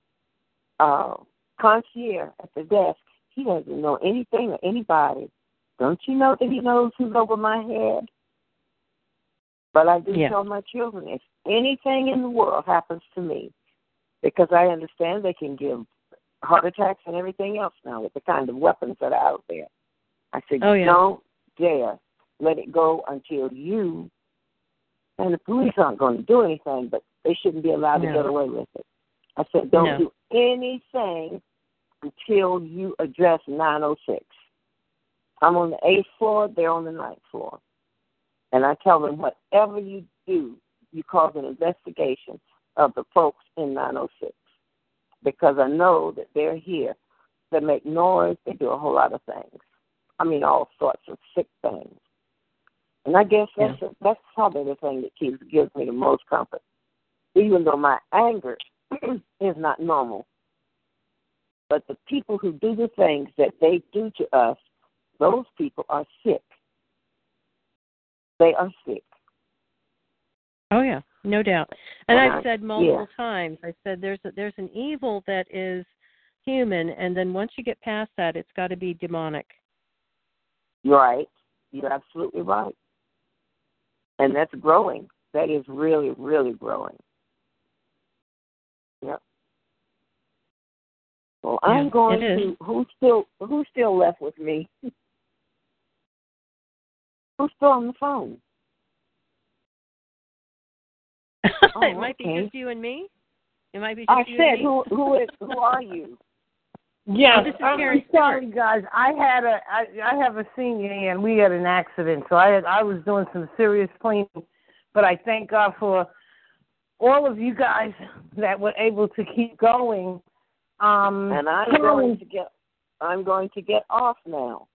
uh, concierge at the desk, he doesn't know anything or anybody. Don't you know that he knows who's over my head? But I do Yeah. tell my children if anything in the world happens to me, because I understand they can give heart attacks and everything else now with the kind of weapons that are out there. I said, Oh, yeah. don't dare let it go until you and the police aren't going to do anything, but they shouldn't be allowed No. to get away with it. I said, don't No. do anything until you address 906. I'm on the eighth floor, they're on the ninth floor. And I tell them, whatever you do, you cause an investigation of the folks in 906. Because I know that they're here. They make noise, they do a whole lot of things. I mean, all sorts of sick things. And I guess that's that's probably the thing that keeps gives me the most comfort. Even though my anger is not normal. But the people who do the things that they do to us, those people are sick. They are sick. Oh yeah, no doubt. And I've said multiple yeah. times. I said there's a, there's an evil that is human, and then once you get past that, it's got to be demonic. You're right. You're absolutely right. And that's growing. That is really, really growing. Yep. Well, I'm Yeah, going to who's still who's still left with me? who's still on the phone? it Oh, might be just you and me. It might be just I you said and me. who who is who are you? Yes, Oh, this is I'm sorry, guys. I had a I, I have a senior and we had an accident, so I had I was doing some serious cleaning, but I thank God for all of you guys that were able to keep going. Um, And I'm Karen- going to get I'm going to get off now.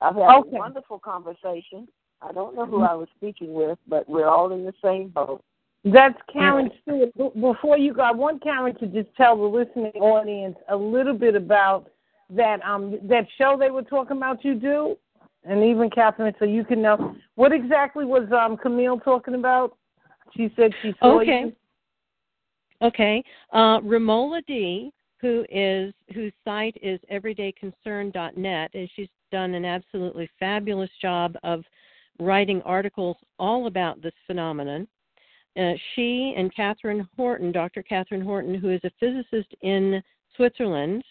I've had Okay. a wonderful conversation. I don't know who I was speaking with, but we're all in the same boat. That's Karen Stewart. Before you go, I want Karen to just tell the listening audience a little bit about that um that show they were talking about you do, and even Katherine, so you can know what exactly was um Camille talking about. She said she saw Okay. you. Okay. Uh, Ramola D who is whose site is everydayconcern.net, and she's done an absolutely fabulous job of writing articles all about this phenomenon. Uh, she and Katherine Horton, Dr. Katherine Horton, who is a physicist in Switzerland,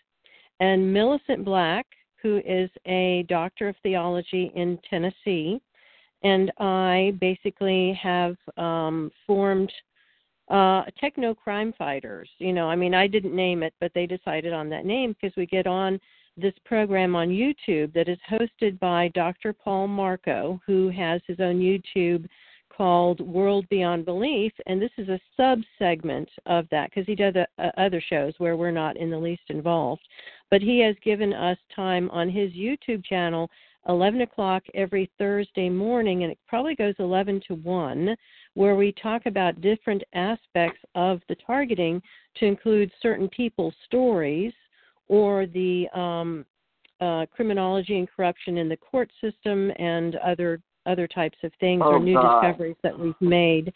and Millicent Black, who is a doctor of theology in Tennessee, and I basically have um, formed uh, techno crime fighters. You know, I mean, I didn't name it, but they decided on that name because we get on this program on YouTube that is hosted by Dr. Paul Marco, who has his own YouTube called World Beyond Belief, and this is a sub segment of that because he does a, a, other shows where we're not in the least involved. But he has given us time on his YouTube channel, 11 o'clock every Thursday morning, and it probably goes 11 to 1, where we talk about different aspects of the targeting to include certain people's stories or the um, uh, criminology and corruption in the court system and other other types of things oh, or new God. discoveries that we've made.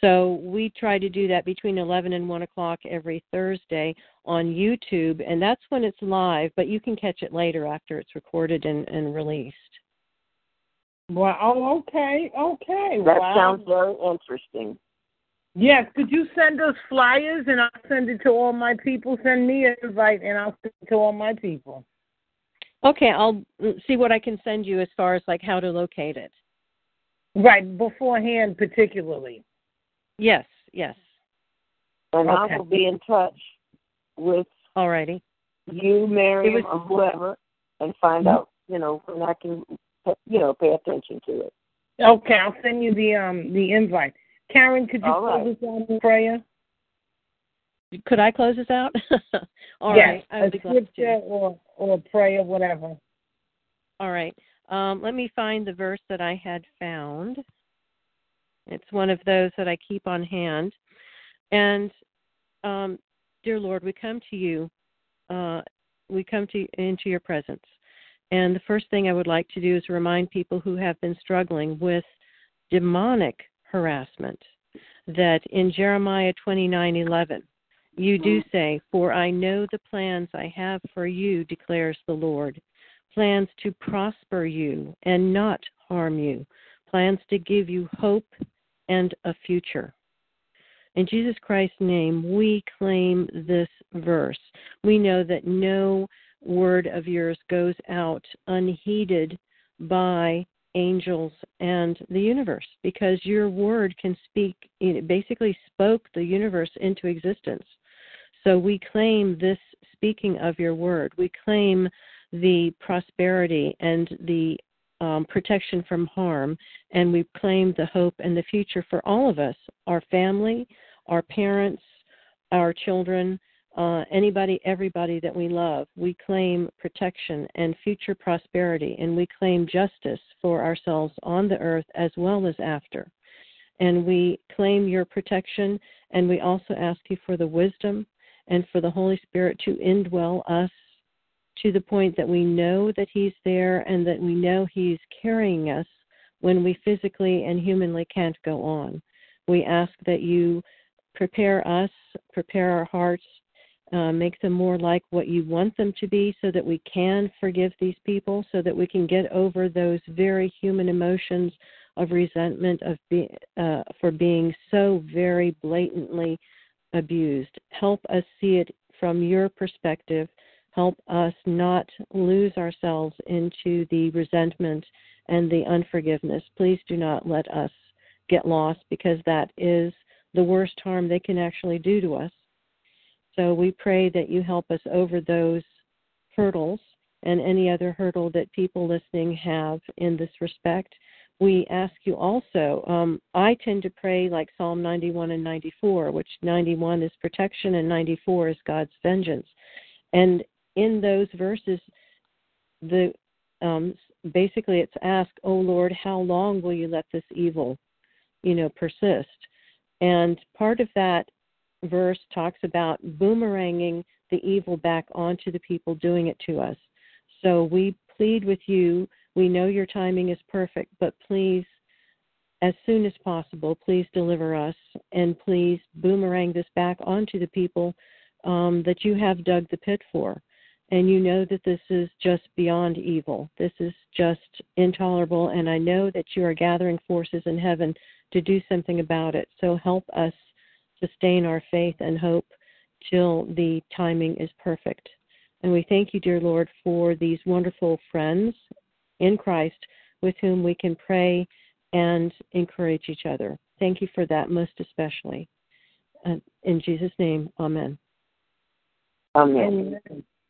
So we try to do that between 11 and 1 o'clock every Thursday on YouTube, and that's when it's live, but you can catch it later after it's recorded and, and released. Well, oh, okay, okay. That wow. sounds very interesting. Yes, could you send us flyers and I'll send it to all my people? Send me an invite and I'll send it to all my people. Okay, I'll mm, see what I can send you as far as like how to locate it. Right, beforehand, particularly. Yes, yes. And Okay. I will be in touch with Alrighty. you, Miriam, It or whoever, and find Mhm. out, you know, when I can, you know, pay attention to it. Okay, I'll send you the um the invite. Karen, could you All close right. us out in prayer? Could I close this out? All yes, right, I a scripture or or prayer, whatever. All right. Um, let me find the verse that I had found. It's one of those that I keep on hand. And, um, dear Lord, we come to you. Uh, we come to into your presence. And the first thing I would like to do is remind people who have been struggling with demonic harassment that in Jeremiah 29:11 you do mm-hmm. say, "For I know the plans I have for you," declares the Lord, plans to prosper you and not harm you, plans to give you hope and a future. In Jesus Christ's name, we claim this verse. We know that no word of yours goes out unheeded by angels and the universe because your word can speak, it basically spoke the universe into existence. So we claim this speaking of your word. We claim the prosperity and the um, protection from harm, and we claim the hope and the future for all of us our family, our parents, our children, uh, anybody, everybody that we love. We claim protection and future prosperity, and we claim justice for ourselves on the earth as well as after. And we claim your protection, and we also ask you for the wisdom and for the Holy Spirit to indwell us to the point that we know that He's there and that we know He's carrying us when we physically and humanly can't go on. We ask that you prepare us, prepare our hearts, uh, make them more like what you want them to be so that we can forgive these people, so that we can get over those very human emotions of resentment of be, uh, for being so very blatantly abused. Help us see it from your perspective. Help us not lose ourselves into the resentment and the unforgiveness. Please do not let us get lost because that is the worst harm they can actually do to us. So we pray that you help us over those hurdles and any other hurdle that people listening have in this respect. We ask you also, um, I tend to pray like Psalm 91 and 94, which 91 is protection and 94 is God's vengeance. And in those verses, the um, basically it's ask, "Oh Lord, how long will you let this evil, you know, persist?" And part of that verse talks about boomeranging the evil back onto the people doing it to us. So we plead with you. We know your timing is perfect, but please, as soon as possible, please deliver us and please boomerang this back onto the people um, that you have dug the pit for. And you know that this is just beyond evil. This is just intolerable. And I know that you are gathering forces in heaven to do something about it. So help us sustain our faith and hope till the timing is perfect. And we thank you, dear Lord, for these wonderful friends in Christ with whom we can pray and encourage each other. Thank you for that most especially. Uh, in Jesus' name, amen. Amen.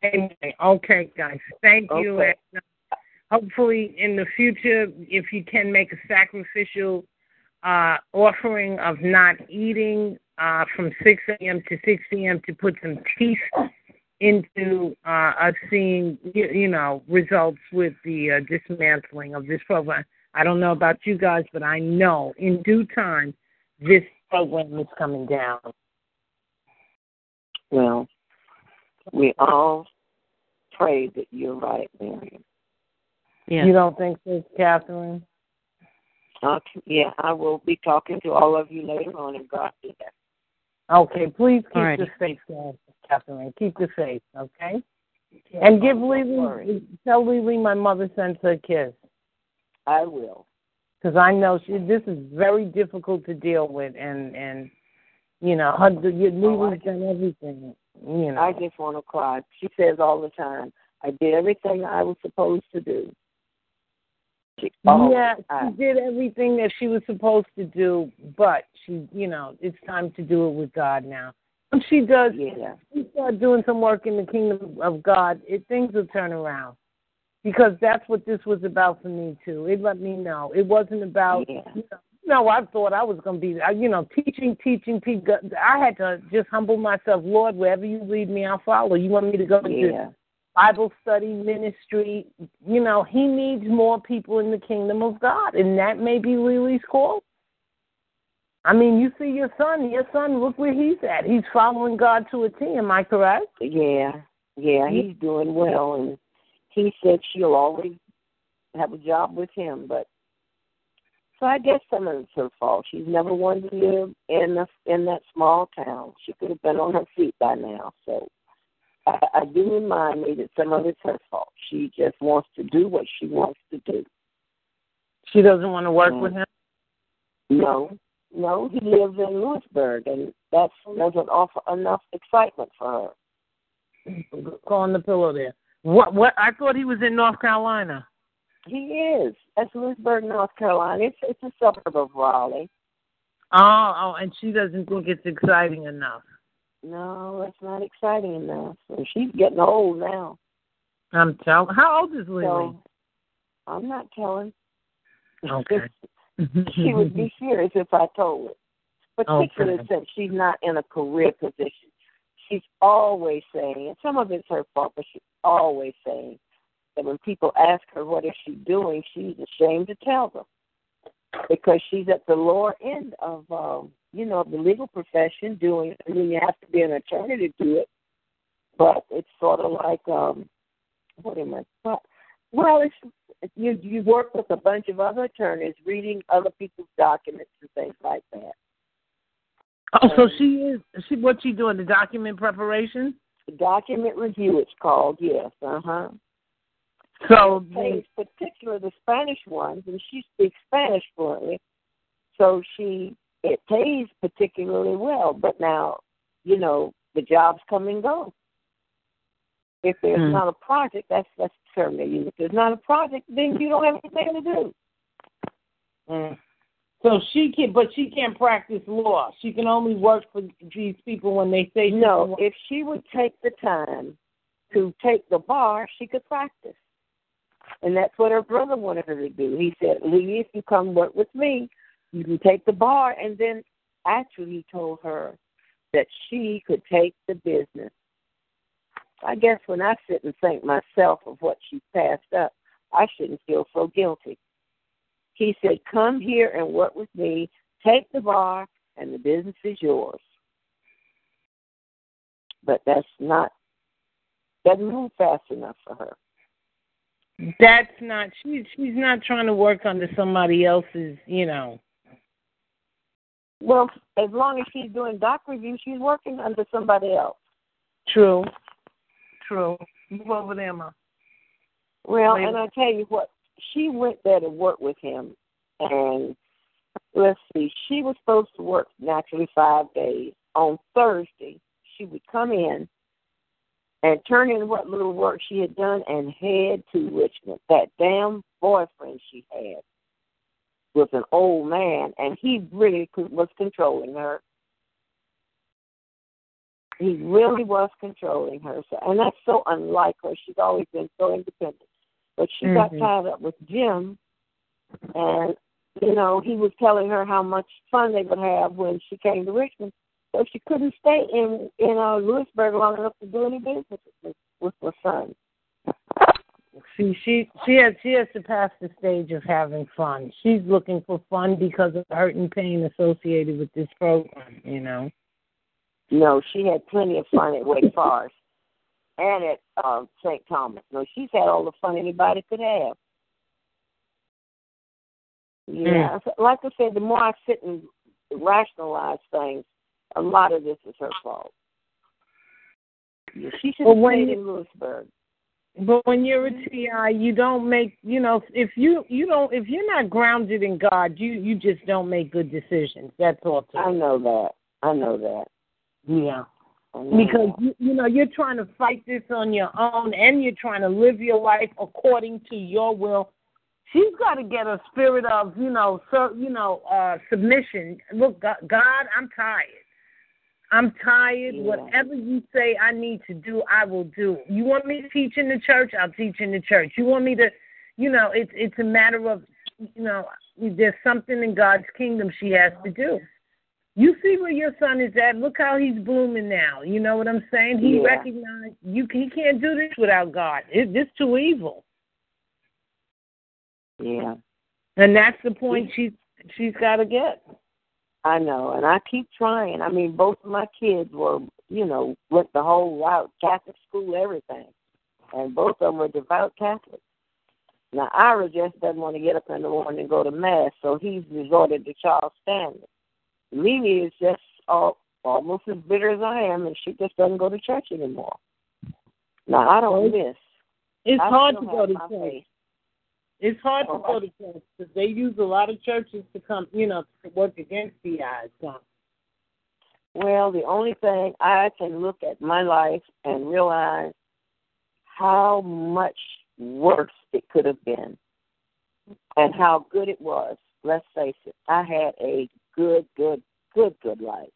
Amen. Okay, guys. Thank you. Okay. And uh, hopefully, in the future, if you can make a sacrificial uh, offering of not eating uh, from 6 a.m. to 6 p.m. to put some teeth into uh, us seeing, you, you know, results with the uh, dismantling of this program. I don't know about you guys, but I know in due time this program is coming down. Well, we all pray that you're right, Miriam. Yeah. You don't think so, Katherine? Okay. Yeah, I will be talking to all of you later on in God bless. Okay, please keep Alrighty. the faith, uh, Katherine. Keep the faith, okay? And give Don't. Lily, tell Lily my mother sends her a kiss. I will. because I know she. This is very difficult to deal with, and and you know, her, your Lily's done everything. You know, I just want to cry. She says all the time, I did everything I was supposed to do. She, oh, yeah, I- she did everything that she was supposed to do, but she, you know, it's time to do it with God now. When she does, yeah. she start doing some work in the kingdom of God, it things will turn around. Because that's what this was about for me too. It let me know it wasn't about. Yeah. You know, no, I thought I was going to be, uh, you know, teaching, teaching, teaching. I had to just humble myself. Lord, wherever you lead me, I'll follow. You want me to go into Yeah. Bible study, ministry. You know, he needs more people in the kingdom of God, and that may be Lily's call. I mean, you see your son. Your son, look where he's at. He's following God to a T. Am I correct? Yeah. Yeah, he's doing well and he said she'll always have a job with him, but so I guess some of it's her fault. She's never wanted to live in the, in that small town. She could have been on her feet by now. So I, I do remind me that some of it's her fault. She just wants to do what she wants to do. She doesn't want to work Mm. with him. No, no, he lives in Louisburg, and that doesn't offer enough excitement for her. Go on the pillow there. What? What? I thought he was in North Carolina. He is. That's Louisburg, North Carolina. It's it's a suburb of Raleigh. Oh, oh, and she doesn't think it's exciting enough. No, that's not exciting enough. And she's getting old now. I'm telling. How old is Lily? So I'm not telling. okay. she would be serious if I told her. Particularly Okay. since she's not in a career position. She's always saying, and some of it's her fault, but she's always saying that when people ask her what is she doing, she's ashamed to tell them because she's at the lower end of, um, you know, the legal profession doing. I mean, you have to be an attorney to do it, but it's sort of like, um, what am I? What? Well, it's you. You work with a bunch of other attorneys, reading other people's documents and things like that. Oh, so she is. She what she doing? The document preparation. Document review, it's called. Yes. Uh huh. So pays particular the Spanish ones, and she speaks Spanish fluently, so she it pays particularly well. But now, you know, the jobs come and go. If there's Hmm. not a project, that's that's terminating. If there's not a project, then you don't have anything to do. Mm. So she can, but she can't practice law. She can only work for these people when they say No, if she would take the time to take the bar, she could practice. And that's what her brother wanted her to do. He said, Lee, if you come work with me, you can take the bar. And then actually told her that she could take the business. I guess when I sit and think myself of what she passed up, I shouldn't feel so guilty. He said, Come here and work with me, take the bar, and the business is yours. But that's not doesn't move fast enough for her. That's not. She she's not trying to work under somebody else's. You know. Well, as long as she's doing doc review, she's working under somebody else. True. True. Move over there, Ma. Well, Wait. and I tell you what, she went there to work with him, and let's see, she was supposed to work naturally five days. On Thursday, she would come in and turn in what little work she had done and head to Richmond. That damn boyfriend she had was an old man, and he really was controlling her. He really was controlling her, so, and that's so unlike her. She's always been so independent. But she got Mhm. tied up with Jim, and you know he was telling her how much fun they would have when she came to Richmond. So she couldn't stay in in uh, Louisburg long enough to do any business with, with her son. See, she she has she has to pass the stage of having fun. She's looking for fun because of the hurt and pain associated with this program. You know. No, she had plenty of fun at Wake Forest and at uh, St. Thomas. No, she's had all the fun anybody could have. Yeah, so like I said, the more I sit and rationalize things, a lot of this is her fault. Yeah, She should Well, have when stayed in Louisburg. But when you're a TI, you don't make you know if you you don't if you're not grounded in God, you you just don't make good decisions. That's all. I know that. I know that. Yeah. Know Because that. you, you know you're trying to fight this on your own, and you're trying to live your life according to your will. She's got to get a spirit of you know so you know uh submission. Look, God, God I'm tired. I'm tired. Yeah. Whatever you say I need to do, I will do. You want me to teach in the church? I'll teach in the church. You want me to, you know, it's it's a matter of, you know, there's something in God's kingdom she has to do. You see where your son is at. Look how he's blooming now. You know what I'm saying? He Yeah. recognized you. He can't do this without God. It, this too evil, Yeah. and that's the point she's she's got to get. I know, and I keep trying. I mean, both of my kids were, you know, went the whole route, Catholic school, everything, and both of them were devout Catholics. Now, Ira just doesn't want to get up in the morning and go to mass, so he's resorted to Charles Stanley. Mimi is just all, almost as bitter as I am, and she just doesn't go to church anymore. Now, I don't miss. It's I hard to go to church. faith. It's hard to Oh, go to church because they use a lot of churches to come, you know, to work against the eyes. So. Well, the only thing I can look at my life and realize how much worse it could have been and how good it was. Let's face it, I had a good, good, good, good life.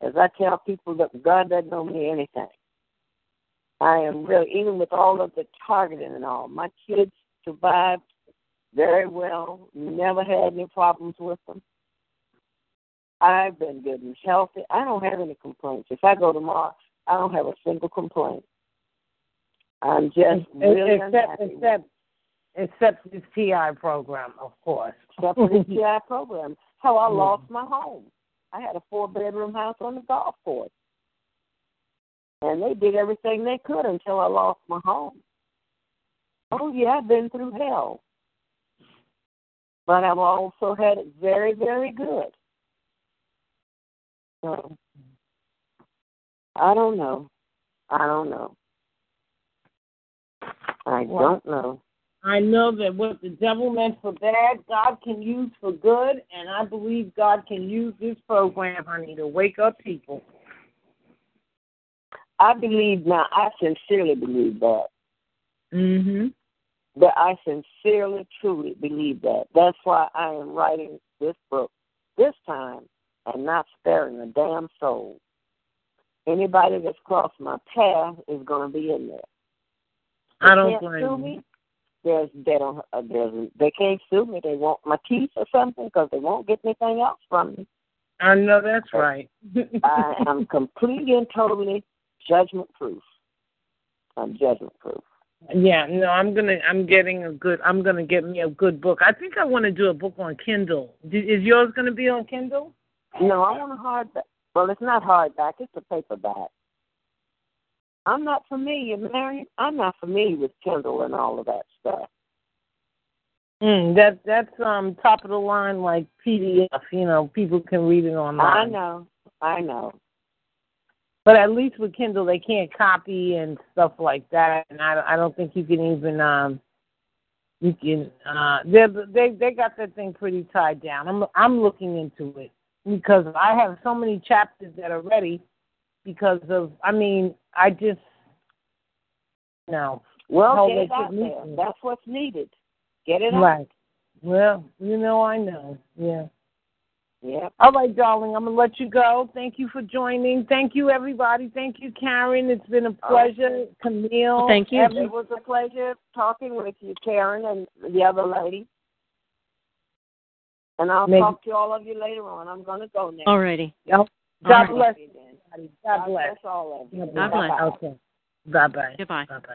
As I tell people that God doesn't know me anything. I am really, even with all of the targeting and all, my kids survived very well, never had any problems with them. I've been good and healthy. I don't have any complaints. If I go tomorrow, I don't have a single complaint. I'm just really except unhappy. except except this TI program, of course. except for the TI program. How I mm. lost my home. I had a four bedroom house on the golf course. And they did everything they could until I lost my home. Oh yeah, I've been through hell. But I've also had it very, very good. So I don't know. I don't know. I Well, don't know. I know that what the devil meant for bad, God can use for good, and I believe God can use this program, honey, to wake up people. I believe now. I sincerely believe that. Mhm. But I sincerely, truly believe that. That's why I am writing this book this time and not sparing a damn soul. Anybody that's crossed my path is going to be in there. They I don't blame sue you. me. There's they don't uh, there's they can't sue me. They want my teeth or something because they won't get anything else from me. I know that's right. I am completely and totally judgment proof. I'm judgment proof. Yeah, no, I'm gonna. I'm getting a good. I'm gonna get me a good book. I think I want to do a book on Kindle. Do, is yours gonna be on Kindle? No, I want a hardback. Well, it's not hardback. It's a paperback. I'm not familiar, Mary. I'm not familiar with Kindle and all of that stuff. Mm, that that's um top of the line like PDF. You know, people can read it online. I know. I know. But at least with Kindle, they can't copy and stuff like that, and I I don't think you can even um you can uh they they they got that thing pretty tied down. I'm I'm looking into it because I have so many chapters that are ready because of I mean I just no. Well, get it out there. That's what's needed. Get it out. Right. Well, you know I know. Yeah. Yeah. All right, darling. I'm gonna let you go. Thank you for joining. Thank you, everybody. Thank you, Karen. It's been a oh. pleasure. Camille. Thank you. It was a pleasure talking with you, Karen, and the other lady. And I'll Maybe. talk to all of you later on. I'm going to go now. All righty. God All right. bless. you. God God bless. bless all of you. God bless. Okay. Bye bye. Goodbye. Bye bye.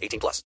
18 plus.